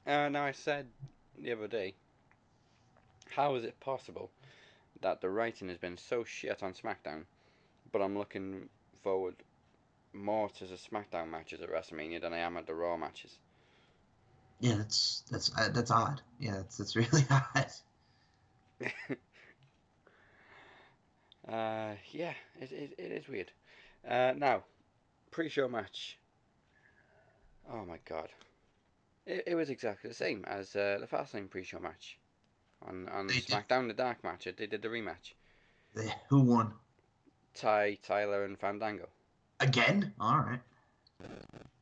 Uh, now I said the other day, how is it possible that the writing has been so shit on SmackDown, but I'm looking forward more to the SmackDown matches at WrestleMania than I am at the Raw matches? Yeah, that's that's uh, that's odd. Yeah, that's that's really odd. Uh, yeah, it, it, it is weird. Uh, now, pre-show match. Oh my god. It, it was exactly the same as uh, the Fastlane pre-show match. On, on They did- SmackDown, the Dark match, they did the rematch. They- Who won Ty, Tyler, and Fandango. Again? All right.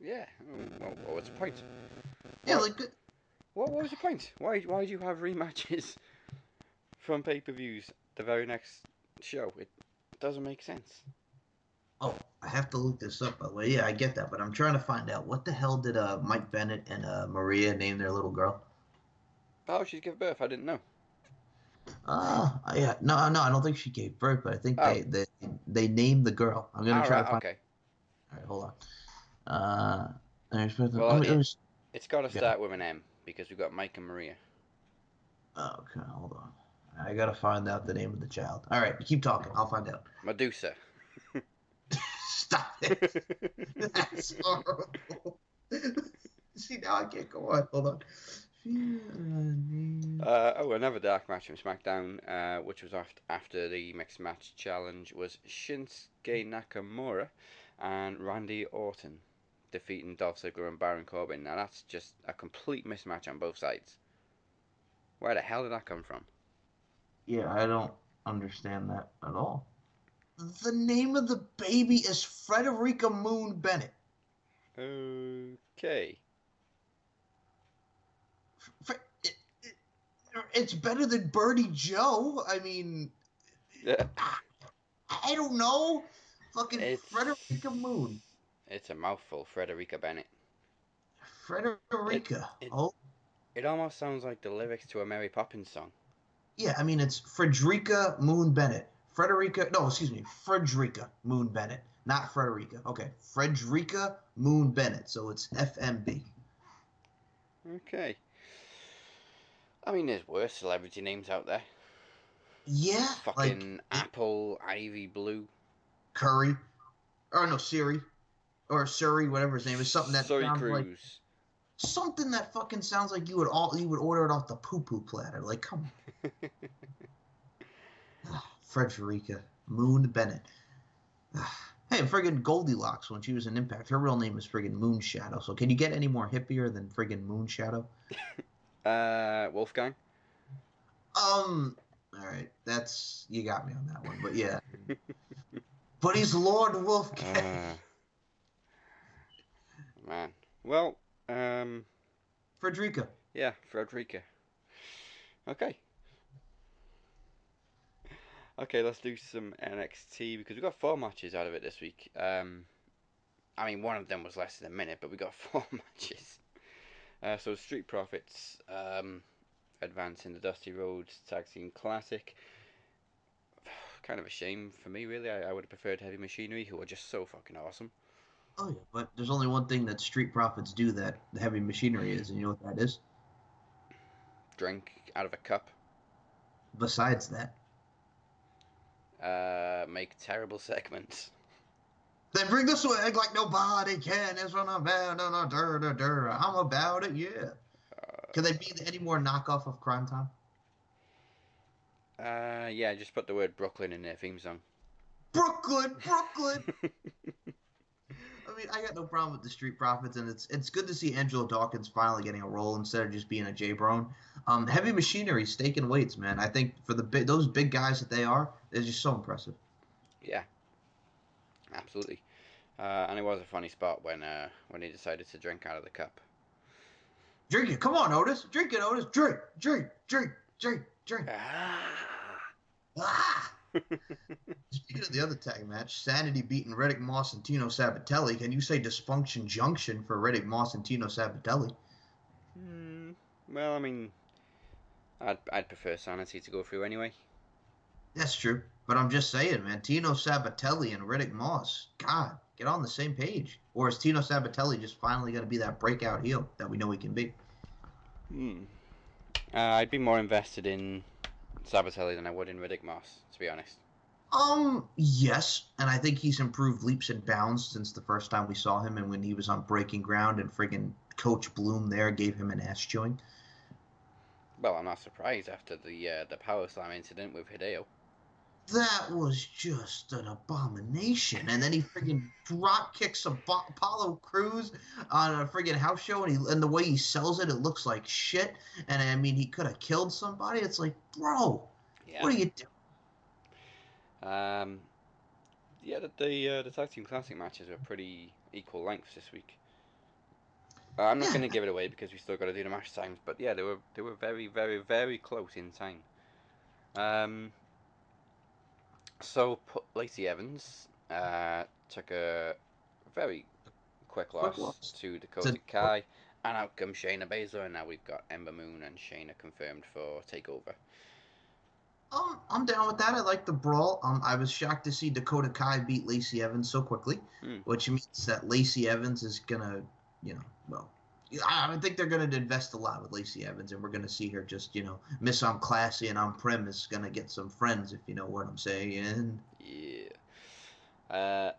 Yeah, well, what was the point? Yeah, What? like. What, what was the point? Why why did you have rematches from pay-per-views the very next show? It doesn't make sense. Oh, I have to look this up. By the way, yeah, I get that, but I'm trying to find out what the hell did uh Mike Bennett and uh Maria name their little girl? Oh, she gave birth. I didn't know. Ah, uh, yeah, no, no, I don't think she gave birth, but I think Oh. they they they named the girl. I'm gonna All try right, to find. okay. Right, hold on. Uh, there's, Well, let me- it- let me- It's got to Yeah. start with an M because we've got Mike and Maria. oh, okay, hold on. I gotta find out the name of the child. All right, keep talking. I'll find out. Medusa. Stop it. That's horrible. See, now I can't go on. Hold on. Uh, oh, another dark match from SmackDown, uh, which was after, after the mixed match challenge, was Shinsuke Nakamura and Randy Orton defeating Dolph Ziggler and Baron Corbin. Now that's just a complete mismatch on both sides. Where the hell did that come from? Yeah, I don't understand that at all. The name of the baby is Frederica Moon Bennett. Okay. Fre- it- it- It's better than Birdie Joe. I mean, Yeah. I don't know. Fucking It's- Frederica Moon. It's a mouthful, Frederica Bennett. Frederica. it- oh, It almost sounds like the lyrics to a Mary Poppins song. yeah. I mean, it's Frederica Moon Bennett. Frederica. No, excuse me. Frederica Moon Bennett, not Frederica. Okay, Frederica Moon Bennett. So it's FMB. Okay. I mean, there's worse celebrity names out there. Yeah, like Fucking Apple, Ivy Blue. Curry, or no Siri, or Surrey, whatever his name is. Something that Sorry, sounds like something that fucking sounds like you would all you would order it off the poo poo platter. Like, come on. Frederica Moon Bennett. Hey, friggin' Goldilocks when she was in Impact, her real name is friggin' Moon Shadow. So can you get any more hippier than friggin' Moon Shadow? uh, Wolfgang. Um, all right, that's you got me on that one, but yeah. but he's Lord Wolfgang. Uh, man. Well, um, Frederica. yeah, Frederica. Okay. Okay, let's do some NXT because we got four matches out of it this week. Um, I mean, one of them was less than a minute, but we got four matches. Uh, so Street Profits um, advance in the Dusty Rhodes Tag Team Classic. Kind of a shame for me, really. I, I would have preferred Heavy Machinery, who are just so fucking awesome. Oh yeah, but there's only one thing that street profits do that the heavy machinery is, and you know what that is? Drink out of a cup. Besides that, Uh, make terrible segments. then bring the swag like nobody can. It's what I'm about. No, no, dur, dur, dur. I'm about it. Yeah. Can they be any more knockoff of Crime Time? Uh, yeah, just put the word Brooklyn in their theme song. Brooklyn, Brooklyn. I mean, I got no problem with the Street Profits, and it's it's good to see Angelo Dawkins finally getting a role instead of just being a J Brone. Um, heavy machinery, staking weights, man. I think for the big, those big guys that they are, they're just so impressive. Yeah, absolutely. Uh, and it was a funny spot when uh, when he decided to drink out of the cup. Drink it, come on, Otis. Drink it, Otis. Drink, drink, drink, drink, drink. Ah! Speaking of the other tag match, Sanity beating Riddick Moss and Tino Sabbatelli. Can you say Dysfunction Junction for Riddick Moss and Tino Sabbatelli? Hmm. Well, I mean, I'd I'd prefer Sanity to go through anyway. That's true. But I'm just saying, man, Tino Sabbatelli and Riddick Moss, God, get on the same page. Or is Tino Sabatelli just finally going to be that breakout heel that we know he can be? Hmm. Uh, I'd be more invested in Sabbatelli than I would in Riddick Moss, to be honest. Um, yes, and I think he's improved leaps and bounds since the first time we saw him, and when he was on Breaking Ground, and friggin' Coach Bloom there gave him an ass chewing. Well, I'm not surprised after the uh, the power slam incident with Hideo. That was just an abomination. And then he friggin' drop kicks Apollo Crews on a friggin' house show, and he and the way he sells it, it looks like shit. And I mean, he could have killed somebody. It's like, bro, Yeah. what are you doing? Um, yeah, the the, uh, the tag team classic matches were pretty equal lengths this week. Uh, I'm not Yeah. going to give it away because we still got to do the match times, but yeah, they were they were very very very close in time. Um, so Lacey Evans uh, took a very quick loss, loss. to Dakota To- Kai, and out comes Shayna Baszler, and now we've got Ember Moon and Shayna confirmed for Takeover. Um, I'm down with that. I like the brawl. Um, I was shocked to see Dakota Kai beat Lacey Evans so quickly, Hmm. which means that Lacey Evans is gonna, you know, well, I think they're gonna invest a lot with Lacey Evans, and we're gonna see her just, you know, miss on classy and on prim is gonna get some friends, if you know what I'm saying. Yeah. Uh,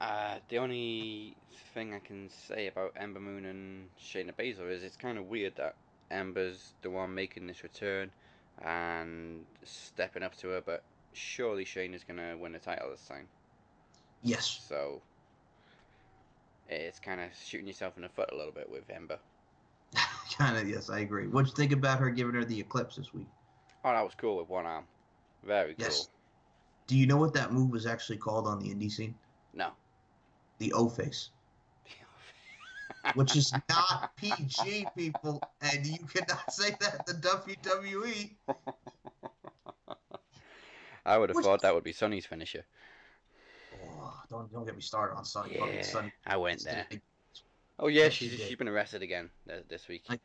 uh, the only thing I can say about Ember Moon and Shayna Baszler is it's kind of weird that Ember's the one making this return and stepping up to her, but surely Shayna's gonna win the title this time. Yes. So it's kind of shooting yourself in the foot a little bit with Ember. kind of. Yes, I agree. What'd you think about her giving her the eclipse this week? Oh, that was cool with one arm. Very cool. Yes. Do you know what that move was actually called on the indie scene? No. The O face. which is not PG, people, and you cannot say that to E. WWE. I would have Which- thought that would be Sunny's finisher. Don't don't get me started on Sunny. Yeah, Sunny. I went there. Again, Oh yeah, she's she's been arrested again this week. uh,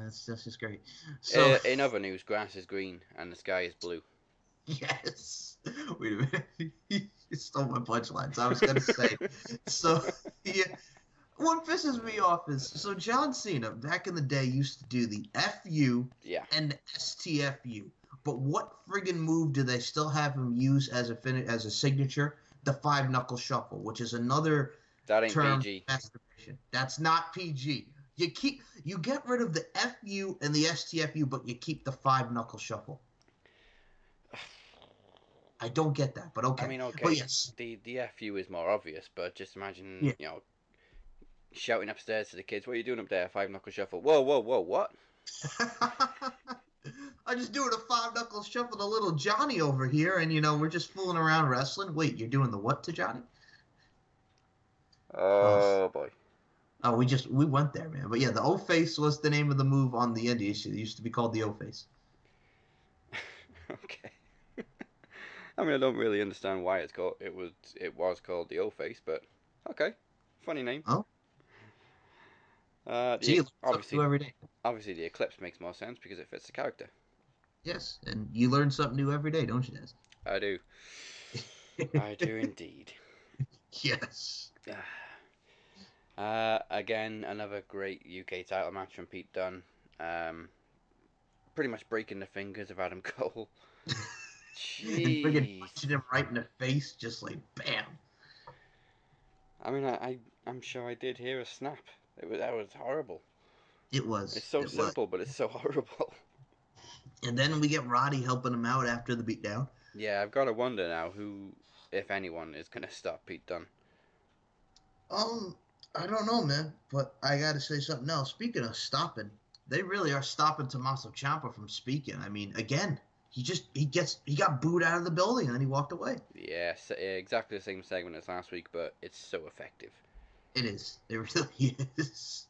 that's that's just great. So Uh, in other news, grass is green and the sky is blue. yes. Wait a minute. you stole my punchlines. I was gonna say. so yeah. What pisses me off is so John Cena back in the day used to do the FU Yeah. and STFU. But what friggin' move do they still have him use as a fin- as a signature? The five knuckle shuffle, which is another That ain't term PG. masturbation. That's not PG. You keep you get rid of the FU and the STFU, but you keep the five knuckle shuffle. I don't get that, but okay. I mean, okay, But yes, the the FU is more obvious, but just imagine, Yeah. you know, shouting upstairs to the kids, "What are you doing up there? Five knuckle shuffle." Whoa, whoa, whoa, what? I just doing a five knuckle shuffle to the little Johnny over here, and you know we're just fooling around wrestling. Wait, you're doing the what to Johnny? Oh boy. Oh, we just we went there, man. But yeah, the O face was the name of the move on the indie. It used to be called the O face. okay. I mean, I don't really understand why it's called. It was it was called the O face, but okay, funny name. Oh. Uh, the- See, you learn something obviously, every day. obviously, the eclipse makes more sense because it fits the character. Yes, and you learn something new every day, don't you, Des? I do. I do indeed. yes. Uh, again, another great UK title match from Pete Dunne. Um, pretty much breaking the fingers of Adam Cole. Friggin' Jeez. punching him right in the face, just like bam. I mean, I, I, I'm sure I did hear a snap. It was that was horrible. It was. It's so it was. simple, but it's so horrible. And then we get Roddy helping him out after the beatdown. Yeah, I've got to wonder now who, if anyone, is gonna stop Pete Dunne. Um, I don't know, man, but I got to say something else. Speaking of stopping, they really are stopping Tommaso Ciampa from speaking. I mean, again, he just he gets he got booed out of the building and then he walked away. Yeah, exactly the same segment as last week, but it's so effective. It is. It really is.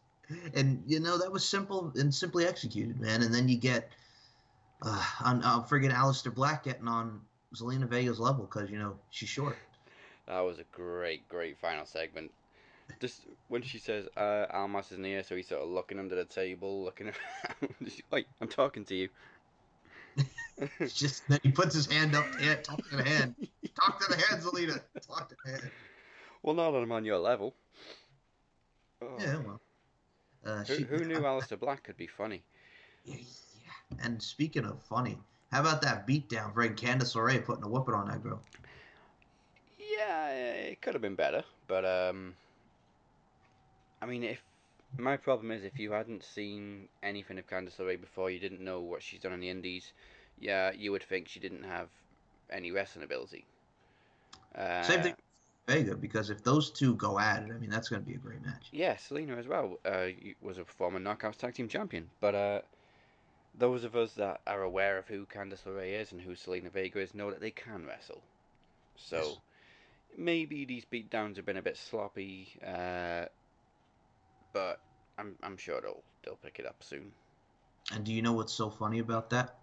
And you know that was simple and simply executed, man. And then you get uh, on uh, friggin' Aleister Black getting on Zelina Vega's level because you know she's short. That was a great, great final segment. Just when she says, uh, Almas is near, so he's sort of looking under the table, looking around. She's, Wait, I'm talking to you. It's just then he puts his hand up, hand, talk to the hand, talk to the hand, Zelina, talk to the hand. well, now that I'm on your level. Oh, Yeah, well. Uh, Who, she, who knew Aleister Black could be funny? And speaking of funny, how about that beatdown for Candice LeRae putting a whooping on that girl? Yeah, it could have been better, but um, I mean, if my problem is if you hadn't seen anything of Candice LeRae before, you didn't know what she's done in the Indies, yeah, you would think she didn't have any wrestling ability. Uh, Same thing with Vega, because if those two go at it, I mean, that's going to be a great match. Yeah, Zelina as well uh, was a former Knockouts Tag Team Champion, but uh, those of us that are aware of who Candice LeRae is and who Zelina Vega is know that they can wrestle. So Yes. maybe these beatdowns have been a bit sloppy, uh, but I'm I'm sure they'll they'll pick it up soon. And do you know what's so funny about that?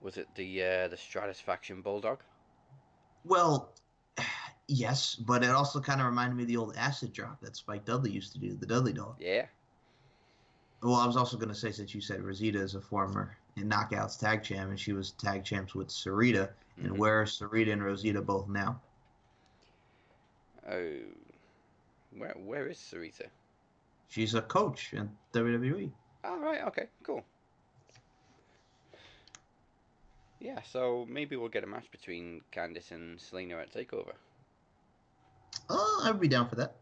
Was it the uh, the Stratusfaction Bulldog? Well, yes, but it also kind of reminded me of the old acid drop that Spike Dudley used to do, the Dudley Dog. Yeah. Well, I was also going to say, since you said Rosita is a former in Knockouts tag champ, and she was tag champs with Sarita, and Mhm. where are Sarita and Rosita both now? Oh, where where is Sarita? She's a coach in. WWE. Oh right, okay, cool. Yeah, so maybe we'll get a match between Candice and Zelina at Takeover. Oh, I'd be down for that.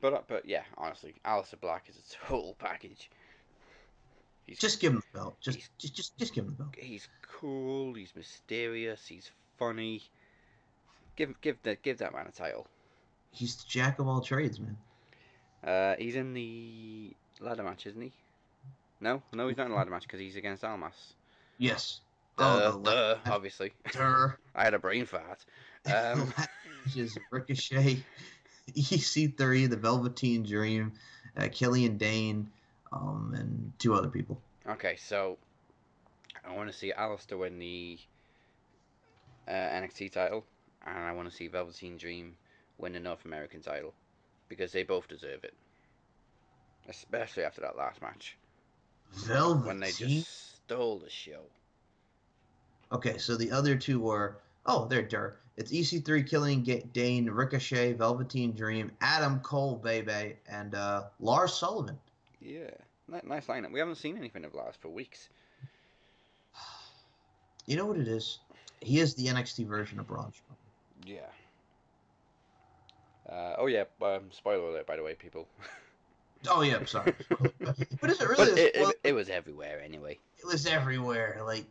But uh, but yeah, honestly, Aleister Black is a total package. He's Just give him the belt. Just, just, just, just give him the belt. he's cool. He's mysterious. He's funny. Give give that give that man a title. He's the jack of all trades, man. Uh, he's in the ladder match, isn't he? No, no, he's not in the ladder match because he's against Almas. Yes. Duh, oh, duh, obviously. Durr. I had a brain fart. Um, is Ricochet, EC3, the Velveteen Dream, uh, Killian Dain, um, and two other people. Okay, so I want to see Aleister win the uh, NXT title, and I want to see Velveteen Dream win the North American title because they both deserve it, especially after that last match Velveteen. when they just stole the show. Okay, so the other two were oh, they're Durr. It's EC3, Killian Dain, Ricochet, Velveteen Dream, Adam Cole, Bebe, and uh, Lars Sullivan. Yeah, nice lineup. We haven't seen anything of Lars for weeks. You know what it is? He is the NXT version of Braun Strowman. Yeah. Uh, oh yeah, um, spoiler alert by the way, people. Oh yeah, I'm sorry. but is it really? but it, it, it was everywhere anyway. it was everywhere. Like,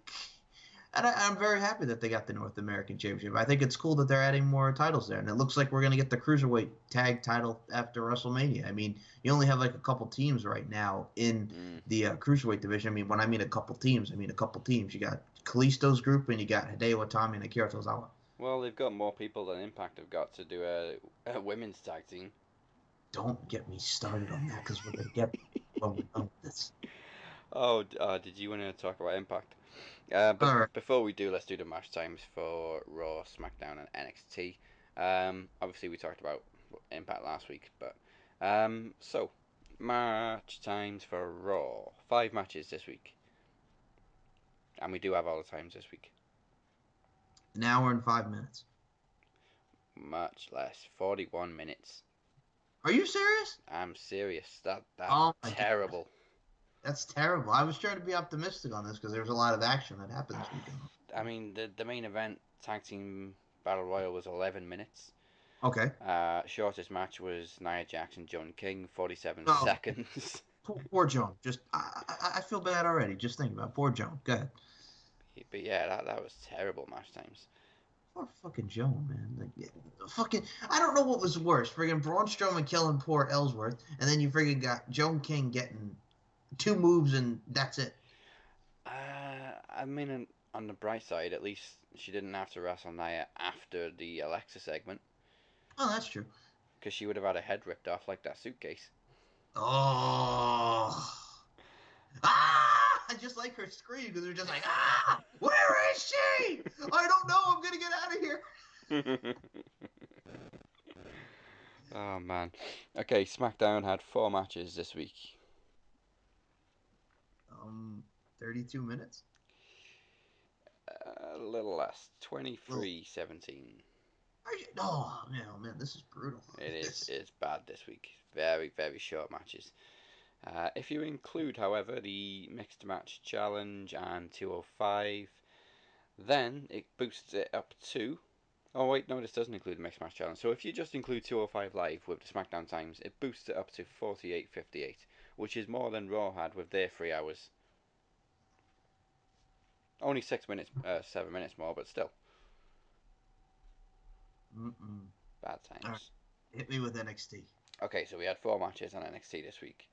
and I, I'm very happy that they got the North American Championship. I think it's cool that they're adding more titles there, and it looks like we're gonna get the cruiserweight tag title after WrestleMania. I mean, you only have like a couple teams right now in Mm. the uh, cruiserweight division. I mean, when I mean a couple teams, I mean a couple teams. You got Kalisto's group, and you got Hideo Itami and Akira Tozawa. Well, they've got more people than Impact have got to do a, a women's tag team. Don't get me started on that because we're gonna get when we're done with this. Oh, uh, did you want to talk about Impact? Uh, but Alright. before we do, let's do the match times for Raw, SmackDown, and NXT. Um, obviously, we talked about Impact last week, but um, so match times for Raw. Five matches this week, and we do have all the times this week. An hour and five minutes. Much less, forty-one minutes. Are you serious? I'm serious. That that's Oh God. That's terrible. I was trying to be optimistic on this because there was a lot of action that happened this weekend. I mean, the the main event tag team battle royal was eleven minutes. Okay. Uh, shortest match was Nia Jackson, John King, 47 Oh. seconds. Poor, poor Joan. Just I, I, I feel bad already. Just thinking about it. poor Joan. Go ahead. but yeah, that, that was terrible match times. Poor fucking Joan, man. Like, yeah, fucking. I don't know what was worse. Friggin' Braun Strowman killing poor Ellsworth, and then you friggin' got Joan King getting two moves and that's it. Uh, I mean, on, on the bright side, at least she didn't have to wrestle Nia after the Alexa segment, Oh, that's true. because she would have had her head ripped off like that suitcase. Oh. Ah! I just like her scream because they're just like, ah! Where is she? I don't know. I'm gonna get out of here. oh man. Okay, SmackDown had four matches this week. Um, 32 minutes. Uh, a little less, 23 17. Oh man, oh man, this is brutal. It is. It's bad this week. Very, very short matches. Uh, if you include, however, the mixed match challenge and 205, then it boosts it up to. Oh wait, no, this doesn't include the mixed match challenge. So if you just include 205 live with the SmackDown times, it boosts it up to 48.58, which is more than Raw had with their three hours. Only six minutes, uh, seven minutes more, but still Mm-mm. bad times. Alright. Hit me with NXT. Okay, so we had four matches on NXT this week.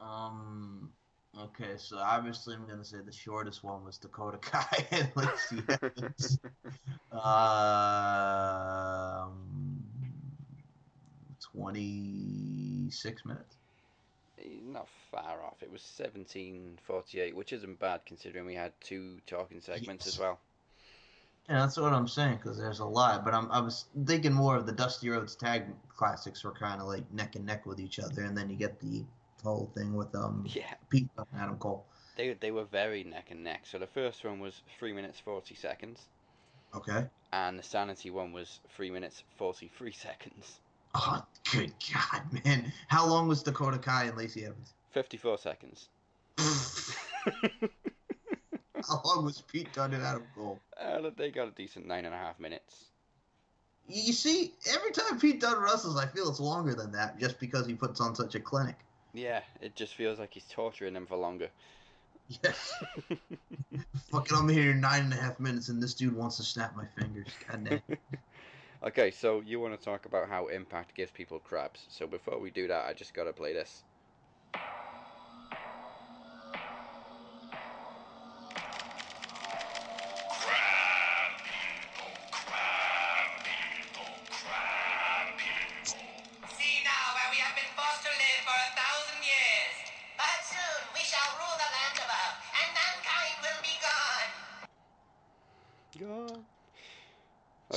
Um. Okay, so obviously I'm gonna say the shortest one was Dakota Kai and Lacey Evans. Um, twenty-six minutes. He's not far off. It was 17.48, which isn't bad considering we had two talking segments Yes. as well. Yeah, that's what I'm saying because there's a lot. But I'm I was thinking more of the Dusty Rhodes tag classics were kind of like neck and neck with each other, and then you get the whole thing with um Yeah, Pete and Adam Cole. they they were very neck and neck. So the first one was three minutes forty seconds, Okay. and the Sanity one was three minutes forty three seconds. Oh, good God, man! How long was Dakota Kai and Lacey Evans? Fifty four seconds. How long was Pete Dunne and Adam Cole? uh, they got a decent nine and a half minutes. You see, every time Pete Dunne wrestles, I feel it's longer than that, just because he puts on such a clinic. Yeah, it just feels like he's torturing them for longer. Yes. Fucking, I'm here nine and a half minutes, and this dude wants to snap my fingers. God damn. okay, so you want to talk about how Impact gives people crabs. So before we do that, I just gotta play this.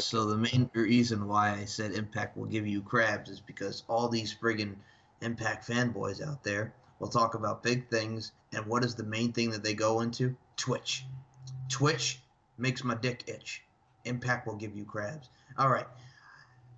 So the main reason why I said Impact will give you crabs is because all these friggin' Impact fanboys out there will talk about big things, and what is the main thing that they go into? Twitch. Twitch makes my dick itch. Impact will give you crabs. All right.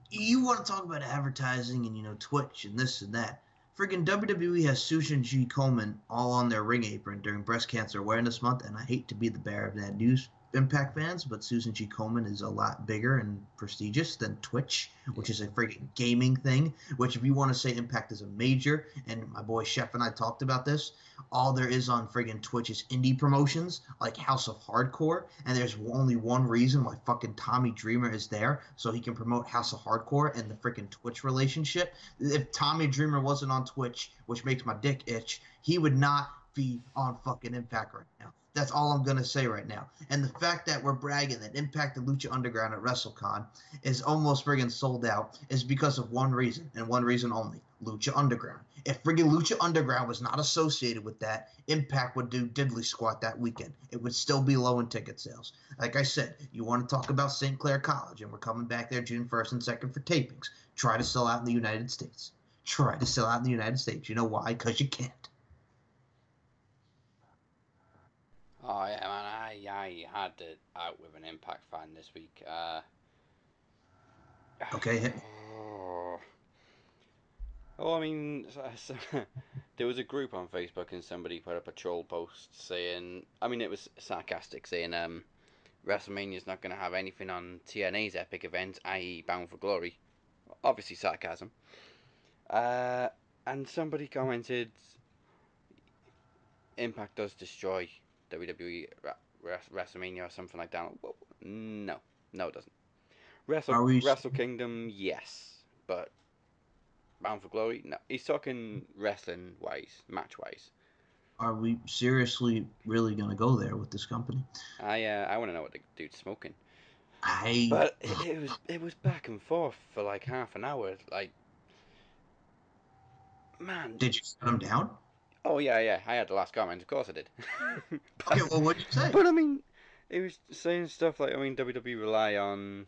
You want to talk about advertising and you know Twitch and this and that. Friggin' WWE has Susan G. Komen all on their ring apron during Breast Cancer Awareness Month, and I hate to be the bearer of that news, Impact fans, but Susan G. Komen is a lot bigger and prestigious than Twitch, which is a freaking gaming thing. Which, if you want to say Impact is a major, and my boy Chef and I talked about this, all there is on friggin' Twitch is indie promotions like House of Hardcore, and there's only one reason why fucking Tommy Dreamer is there, so he can promote House of Hardcore and the freaking Twitch relationship. If Tommy Dreamer wasn't on Twitch, which makes my dick itch, he would not be on fucking Impact right now. That's all I'm gonna say right now. And the fact that we're bragging that Impact and Lucha Underground at WrestleCon is almost friggin' sold out is because of one reason and one reason only: Lucha Underground. If friggin' Lucha Underground was not associated with that, Impact would do diddly squat that weekend. It would still be low in ticket sales. Like I said, you want to talk about St. Clair College, and we're coming back there June 1st and 2nd for tapings. Try to sell out in the United States. Try to sell out in the United States. You know why? Because you can't. Oh yeah, man, I I had it out with an Impact fan this week. Uh, Okay, oh, oh, I mean, so, so- there was a group on Facebook and somebody put up a troll post saying, I mean, it was sarcastic, saying um, WrestleMania's not going to have anything on TNA's epic event, i.e., Bound for Glory. Obviously, sarcasm. Uh, and somebody commented, Impact does destroy WWE WrestleMania or something like that. No, no, it doesn't. Wrestle we- Wrestle Kingdom, yes, but Bound for Glory, no. He's talking wrestling wise, match wise. Are we seriously really going to go there with this company? I uh, I want to know what the dude's smoking. I. But it, it was it was back and forth for like half an hour. Like, man. Did you shut him down? Oh yeah, yeah. I had the last comment. Of course I did. Okay, well, what'd you say? But I mean, it was saying stuff like, I mean, WWE rely on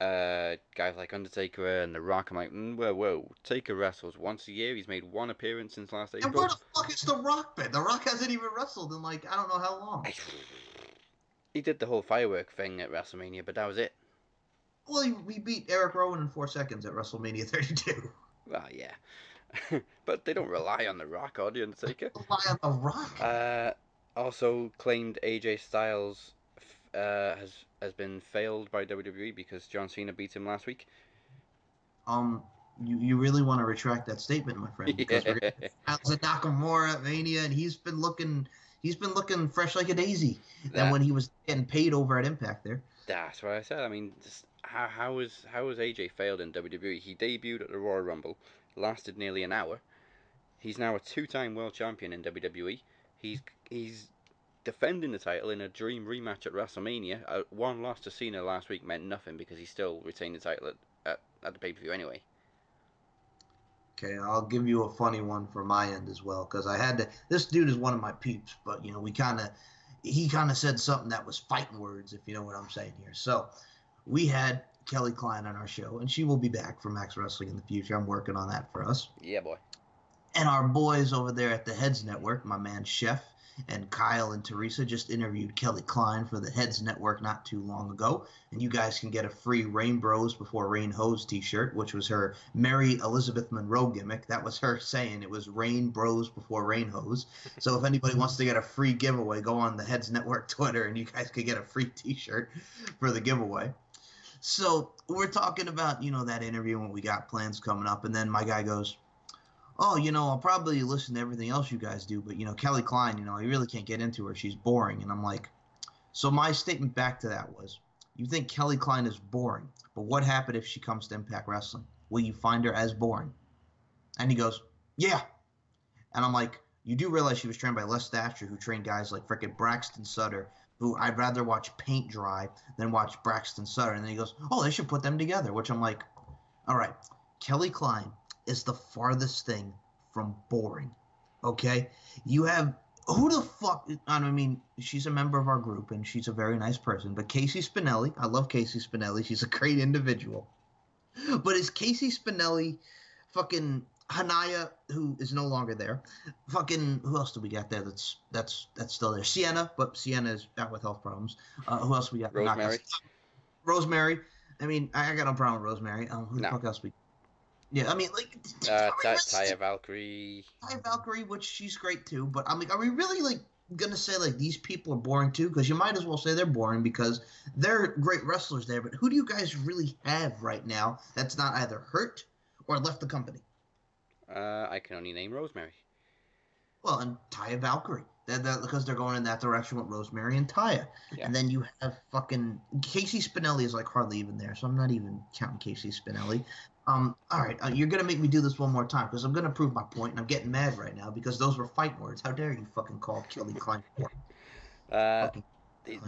uh, guys like Undertaker and The Rock. I'm like, mm, whoa, whoa. Taker wrestles once a year. He's made one appearance since last April. And where the fuck is The Rock been? The Rock hasn't even wrestled in like I don't know how long. he did the whole firework thing at WrestleMania, but that was it. Well, he, he beat Erick Rowan in four seconds at WrestleMania 32. Well, yeah. but they don't rely on The Rock audience Undertaker. Rely on The Rock. Uh, also claimed AJ Styles uh, has has been failed by WWE because John Cena beat him last week. Um, you, you really want to retract that statement, my friend, because we're gonna Styles Nakamura at Mania, and he's been looking he's been looking fresh like a daisy than when he was getting paid over at Impact there. That's what I said. I mean, just how how was how was AJ failed in WWE? He debuted at the Royal Rumble, lasted nearly an hour. He's now a two-time world champion in WWE. He's he's defending the title in a dream rematch at WrestleMania. Uh, one loss to Cena last week meant nothing because he still retained the title at, at, at the pay-per-view anyway. Okay, I'll give you a funny one for my end as well, because I had to. This dude is one of my peeps, but you know, we kind of, he kind of said something that was fighting words, if you know what I'm saying here. So, we had Kelly Klein on our show, and she will be back for Max Wrestling in the future. I'm working on that for us. Yeah, boy. And our boys over there at the Heads Network, my man Chef and Kyle and Teresa just interviewed Kelly Klein for the Heads Network not too long ago. And you guys can get a free Rain Bros Before Rain Hose t shirt, which was her Mary Elizabeth Monroe gimmick. That was her saying it was Rain Bros Before Rain Hose. So if anybody wants to get a free giveaway, go on the Heads Network Twitter and you guys could get a free t shirt for the giveaway. So we're talking about, you know, that interview and we got plans coming up. And then my guy goes, oh, you know, I'll probably listen to everything else you guys do, but you know, Kelly Klein, you know, I really can't get into her. She's boring. And I'm like, so my statement back to that was, you think Kelly Klein is boring, but what happened if she comes to Impact Wrestling? Will you find her as boring? And he goes, yeah. And I'm like, you do realize she was trained by Les Thatcher, who trained guys like frickin' Braxton Sutter, who I'd rather watch paint dry than watch Braxton Sutter. And then he goes, oh, they should put them together, which I'm like, all right, Kelly Klein is the farthest thing from boring. Okay, you have who the fuck? I mean, she's a member of our group and she's a very nice person. But KC Spinelli, I love KC Spinelli. She's a great individual. But is KC Spinelli fucking Hanaya, who is no longer there? Fucking who else do we got there? That's that's that's still there. Sienna, but Sienna is out with health problems. Uh, who else we got? Rosemary. Rosemary. I mean, I got no problem with Rosemary. Um, who No. the fuck else we? Yeah, I mean, like Uh, are we Ty- really- Taya Valkyrie. Ty Valkyrie, which she's great too. But I'm like, are we really like gonna say like these people are boring too? Because you might as well say they're boring because they're great wrestlers there. But who do you guys really have right now that's not either hurt or left the company? Uh, I can only name Rosemary. Well, and Taya Valkyrie. Because they're going in that direction with Rosemary and Taya. Yeah. And then you have fucking KC Spinelli is like hardly even there, so I'm not even counting KC Spinelli. Um, all right, uh, you're gonna make me do this one more time because I'm gonna prove my point, and I'm getting mad right now because those were fight words. How dare you fucking call Kelly Klein? Uh, the-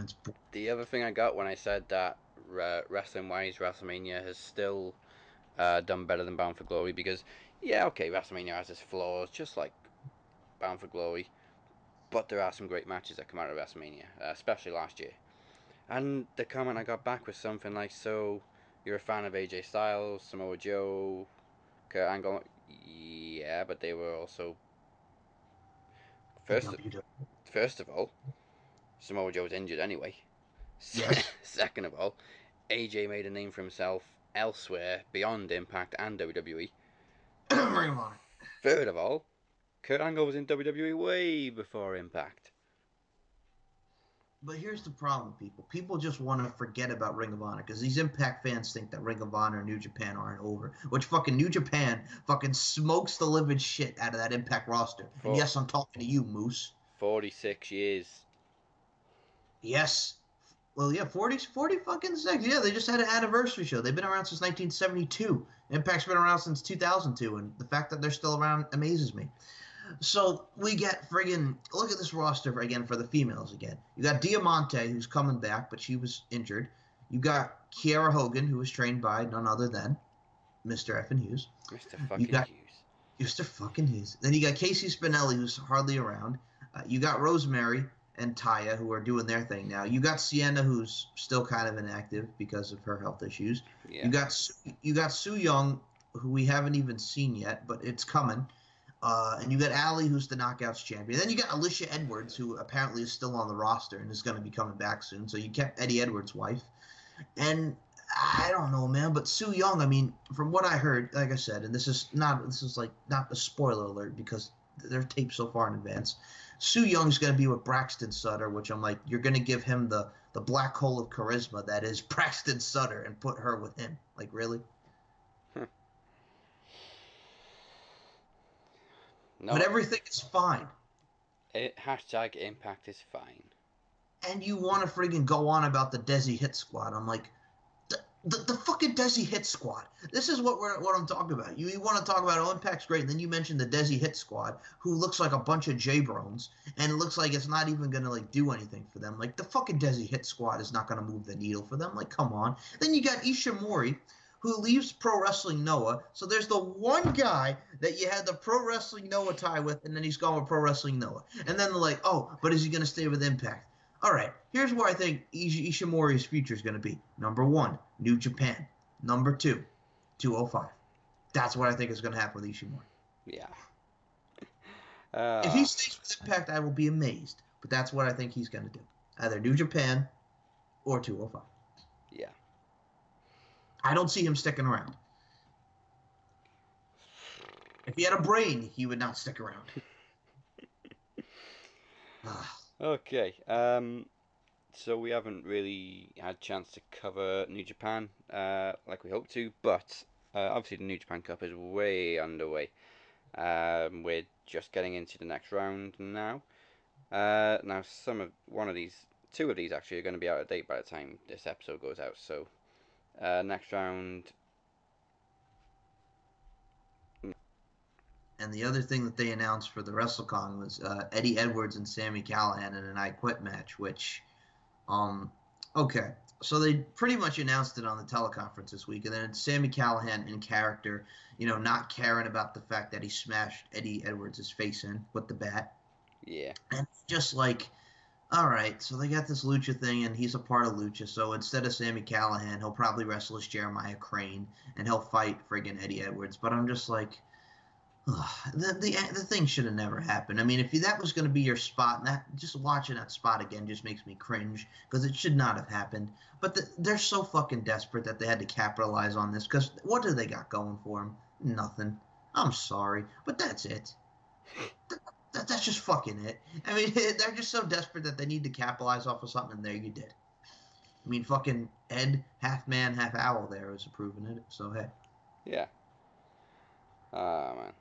the other thing I got when I said that uh, wrestling wise, WrestleMania has still uh, done better than Bound for Glory because, yeah, okay, WrestleMania has its flaws, just like Bound for Glory, but there are some great matches that come out of WrestleMania, uh, especially last year. And the comment I got back was something like, "So you're a fan of AJ Styles, Samoa Joe, Kurt Angle?" Yeah, but they were also first. WWE. First of all, Samoa Joe's injured anyway. Yes. Second of all, AJ made a name for himself elsewhere beyond Impact and WWE. Ring of Honor. Third of all, Kurt Angle was in WWE way before Impact. But here's the problem, people. People just want to forget about Ring of Honor because these Impact fans think that Ring of Honor and New Japan aren't over. Which fucking New Japan fucking smokes the living shit out of that Impact roster. And yes, I'm talking to you, Moose. 46 years. Yes. Well, yeah, 40, 40 fucking six. Yeah, they just had an anniversary show. They've been around since 1972. Impact's been around since 2002, and the fact that they're still around amazes me. So we get friggin' look at this roster again for the females again. You got Diamante, who's coming back, but she was injured. You got Kiera Hogan, who was trained by none other than Mr. Effin Hughes. Mr. fucking you got- Hughes. Mr. fucking Hughes. Then you got KC Spinelli, who's hardly around. Uh, you got Rosemary and Taya, who are doing their thing now. You got Sienna, who's still kind of inactive because of her health issues. Yeah. You got you got Su Yung, who we haven't even seen yet, but it's coming. Uh, and you got Allie, who's the Knockouts champion. Then you got Alisha Edwards, who apparently is still on the roster and is going to be coming back soon. So you kept Eddie Edwards' wife. And I don't know, man, but Su Yung, I mean, from what I heard, like I said, and this is not, this is like not a spoiler alert because they're taped so far in advance. Su Yung's going to be with Braxton Sutter, which I'm like, you're going to give him the, the black hole of charisma that is Braxton Sutter and put her with him. Like, really? Hmm. No, But everything is fine. it, hashtag impact is fine. and you want to friggin' go on about the Desi Hit Squad. I'm like, the, the, fucking Desi Hit Squad. This is what we're what I'm talking about. You, you want to talk about oh, Impact's great, and then you mentioned the Desi Hit Squad, who looks like a bunch of J-Brones, and it looks like it's not even gonna like do anything for them. Like the fucking Desi Hit Squad is not gonna move the needle for them. Like, come on. Then you got Ishimori. Who leaves Pro Wrestling Noah? So there's the one guy that you had the Pro Wrestling Noah tie with, and then he's gone with Pro Wrestling Noah. And then they're like, oh, but is he to stay with Impact? All right, here's where I think Ishi- Ishimori's future is going to be. Number one, New Japan. Number two, 205. That's what I think is going to happen with Ishimori. Yeah. Uh, If he stays with Impact, I will be amazed. But that's what I think he's going to do. Either New Japan or 205. yeah. I don't see him sticking around. If he had a brain, he would not stick around. Okay. Um, so we haven't really had chance to cover New Japan uh, like we hoped to, but uh, obviously the New Japan Cup is way underway. Um, we're just getting into the next round now. Uh, now some of one of these, two of these actually are going to be out of date by the time this episode goes out. So uh, next round, And the other thing that they announced for the WrestleCon was uh, Eddie Edwards and Sami Callihan in an I Quit match, which, um, okay. So they pretty much announced it on the teleconference this week, and then it's Sami Callihan in character, you know, not caring about the fact that he smashed Eddie Edwards' face in with the bat. yeah, And just like, all right, so they got this Lucha thing, and he's a part of Lucha. So instead of Sami Callihan, he'll probably wrestle as Jeremiah Crane, and he'll fight friggin' Eddie Edwards. But I'm just like, ugh, the the the thing should have never happened. I mean, if that was going to be your spot, and that just watching that spot again just makes me cringe because it should not have happened. But the, they're so fucking desperate that they had to capitalize on this. Because what do they got going for them? Nothing. I'm sorry, but that's it. That, that's just fucking it. I mean, they're just so desperate that they need to capitalize off of something, and there you did. I mean, fucking Ed, half man, half owl, there is approving it. So hey, yeah. Ah man.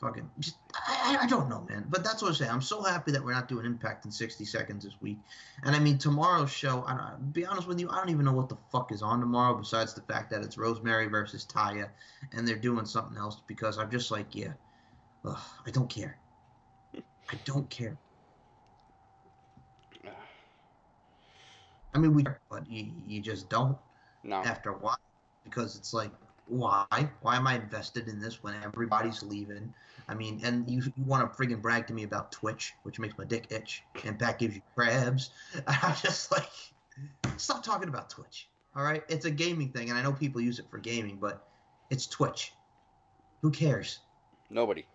Fucking, just, I, I- I don't know, man. But that's what I'm saying. I'm so happy that we're not doing Impact in 60 seconds this week. And I mean, tomorrow's show. I don't, be honest with you, I don't even know what the fuck is on tomorrow, besides the fact that it's Rosemary versus Taya, and they're doing something else. Because I'm just like, yeah, ugh, I don't care. I don't care. I mean, we, but you, you just don't No. after a while because it's like, why? Why am I invested in this when everybody's leaving? I mean, and you, you want to friggin' brag to me about Twitch, which makes my dick itch, and Pat gives you crabs. I'm just like, stop talking about Twitch. All right, it's a gaming thing, and I know people use it for gaming, but it's Twitch. Who cares? Nobody.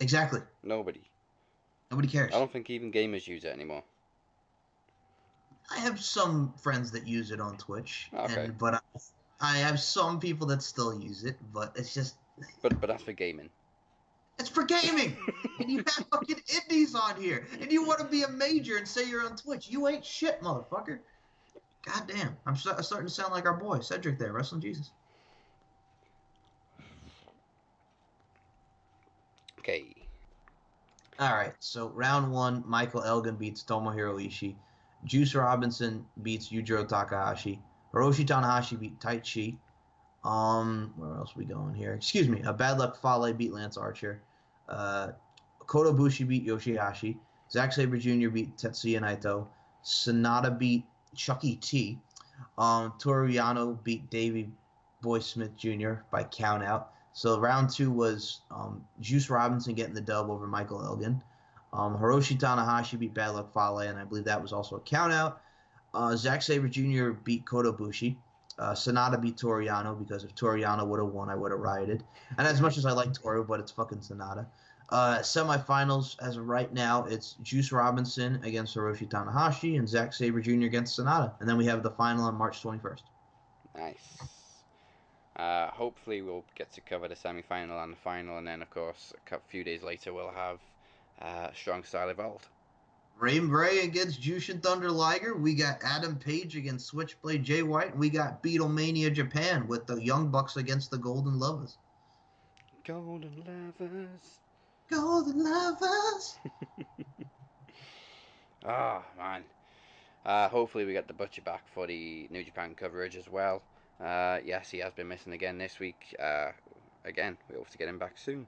Exactly. Nobody. Nobody cares. I don't think even gamers use it anymore. I have some friends that use it on Twitch, Okay. and but I, I have some people that still use it, but it's just But but that's for gaming. It's for gaming. and you have fucking indies on here. And you want to be a major and say you're on Twitch. You ain't shit, motherfucker. God damn. I'm sta- starting to sound like our boy, Cedric there, Wrestling Jesus. Okay. All right, so round one, Michael Elgin beats Tomohiro Ishii. Juice Robinson beats Yujiro Takahashi. Hiroshi Tanahashi beat Taichi. Um, where else we going here? Excuse me. Uh, Bad Luck Fale beat Lance Archer. Uh, Bushi beat Yoshihashi. Zack Sabre Jr. beat Tetsuya Naito. Sanada beat Chuckie T. Um, Toru Yano beat Davey Boy Smith Jr. by count out. So round two was um, Juice Robinson getting the dub over Michael Elgin. Um, Hiroshi Tanahashi beat Bad Luck Fale, and I believe that was also a count out. Uh, Zack Sabre Jr. beat Kota Ibushi. Uh, Sanada beat Toru Yano because if Toru Yano would have won, I would have rioted. And as much as I like Toru, but it's fucking Sanada. Uh, semifinals, as of right now, it's Juice Robinson against Hiroshi Tanahashi and Zack Sabre Jr. against Sanada. And then we have the final on March 21st. Nice. Uh, hopefully, we'll get to cover the semi final and the final, and then, of course, a few days later, we'll have uh, Strong Style Evolved. Ray Bray against Jushin Thunder Liger. We got Adam Page against Switchblade Jay White. We got Beatlemania Japan with the Young Bucks against the Golden Lovers. Golden Lovers. Golden Lovers. Ah, man. Uh, hopefully, we get the Butcher back for the New Japan coverage as well. Uh, yes, he has been missing again this week. Uh, again, we hope to get him back soon.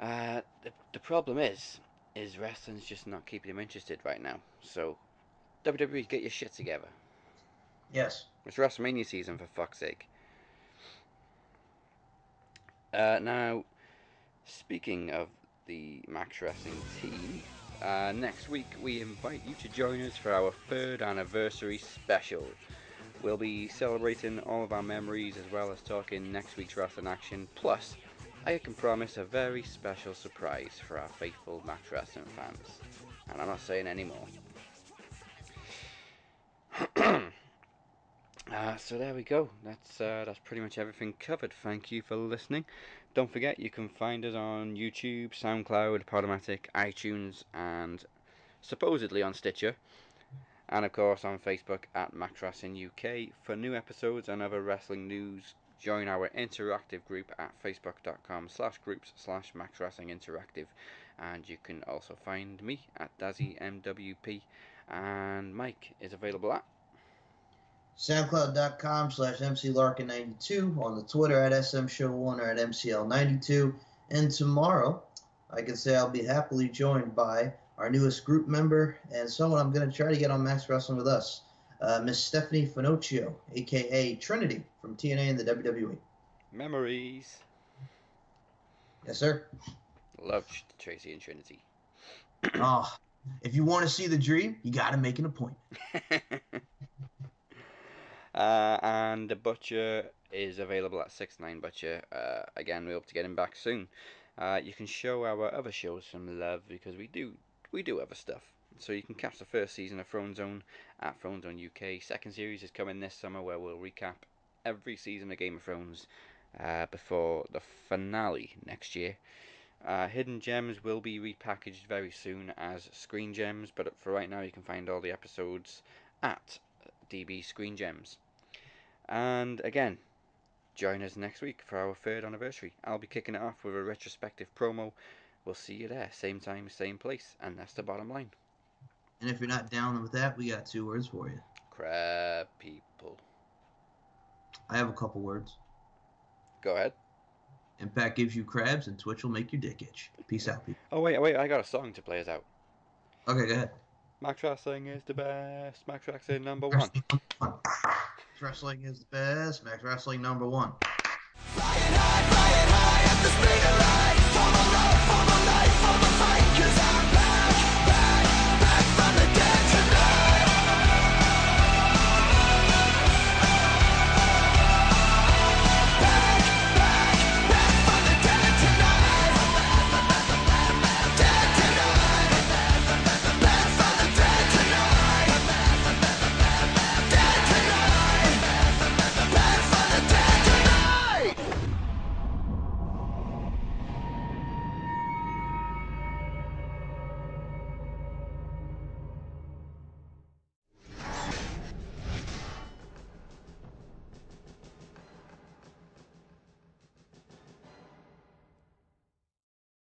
Uh, the, the problem is, is wrestling's just not keeping him interested right now. So, WWE, get your shit together. Yes. It's WrestleMania season for fuck's sake. Uh, now, speaking of the Max Wrestling team, uh, next week we invite you to join us for our third anniversary special. We'll be celebrating all of our memories as well as talking next week's wrestling action. Plus, I can promise a very special surprise for our faithful Max Wrestling fans. And I'm not saying any more. Uh, so there we go. That's uh, that's pretty much everything covered. Thank you for listening. Don't forget you can find us on YouTube, SoundCloud, Podomatic, iTunes, and supposedly on Stitcher, and of course on Facebook at Max Wrestling UK. For new episodes and other wrestling news, join our interactive group at facebook.com slash groups slash Max Wrestling Interactive, and you can also find me at Dazzy MWP, and Mike is available at? SoundCloud.com slash MCLarkin92, on the Twitter at SMShow1 or at MCL92. And tomorrow, I can say I'll be happily joined by our newest group member and someone I'm going to try to get on Max Wrestling with us, uh, Miss Stephanie Finocchio, aka Trinity from TNA and the WWE. Memories. Yes, sir. Love Tracy and Trinity. oh, if you want to see the dream, you got to make an appointment. uh, and the Butcher is available at Six Nine Butcher. Uh, again, we hope to get him back soon. Uh, you can show our other shows some love because we do we do other stuff. So you can catch the first season of Throne Zone at Throne Zone UK. Second series is coming this summer where we'll recap every season of Game of Thrones uh, before the finale next year. Uh, Hidden Gems will be repackaged very soon as Screen Gems, but for right now you can find all the episodes at DB Screen Gems. And again, join us next week for our third anniversary. I'll be kicking it off with a retrospective promo. We'll see you there, same time, same place, and that's the bottom line. And if you're not down with that, we got two words for you. Crab people. I have a couple words. Go ahead. Impact gives you crabs, and Twitch will make your dick itch. Peace out, people. Oh wait, wait, I got a song to play us out. Okay, go ahead. Max Wrestling is the best. Max Wrestling number one. Max Wrestling is the best. Max Wrestling number one. Flying high, flying high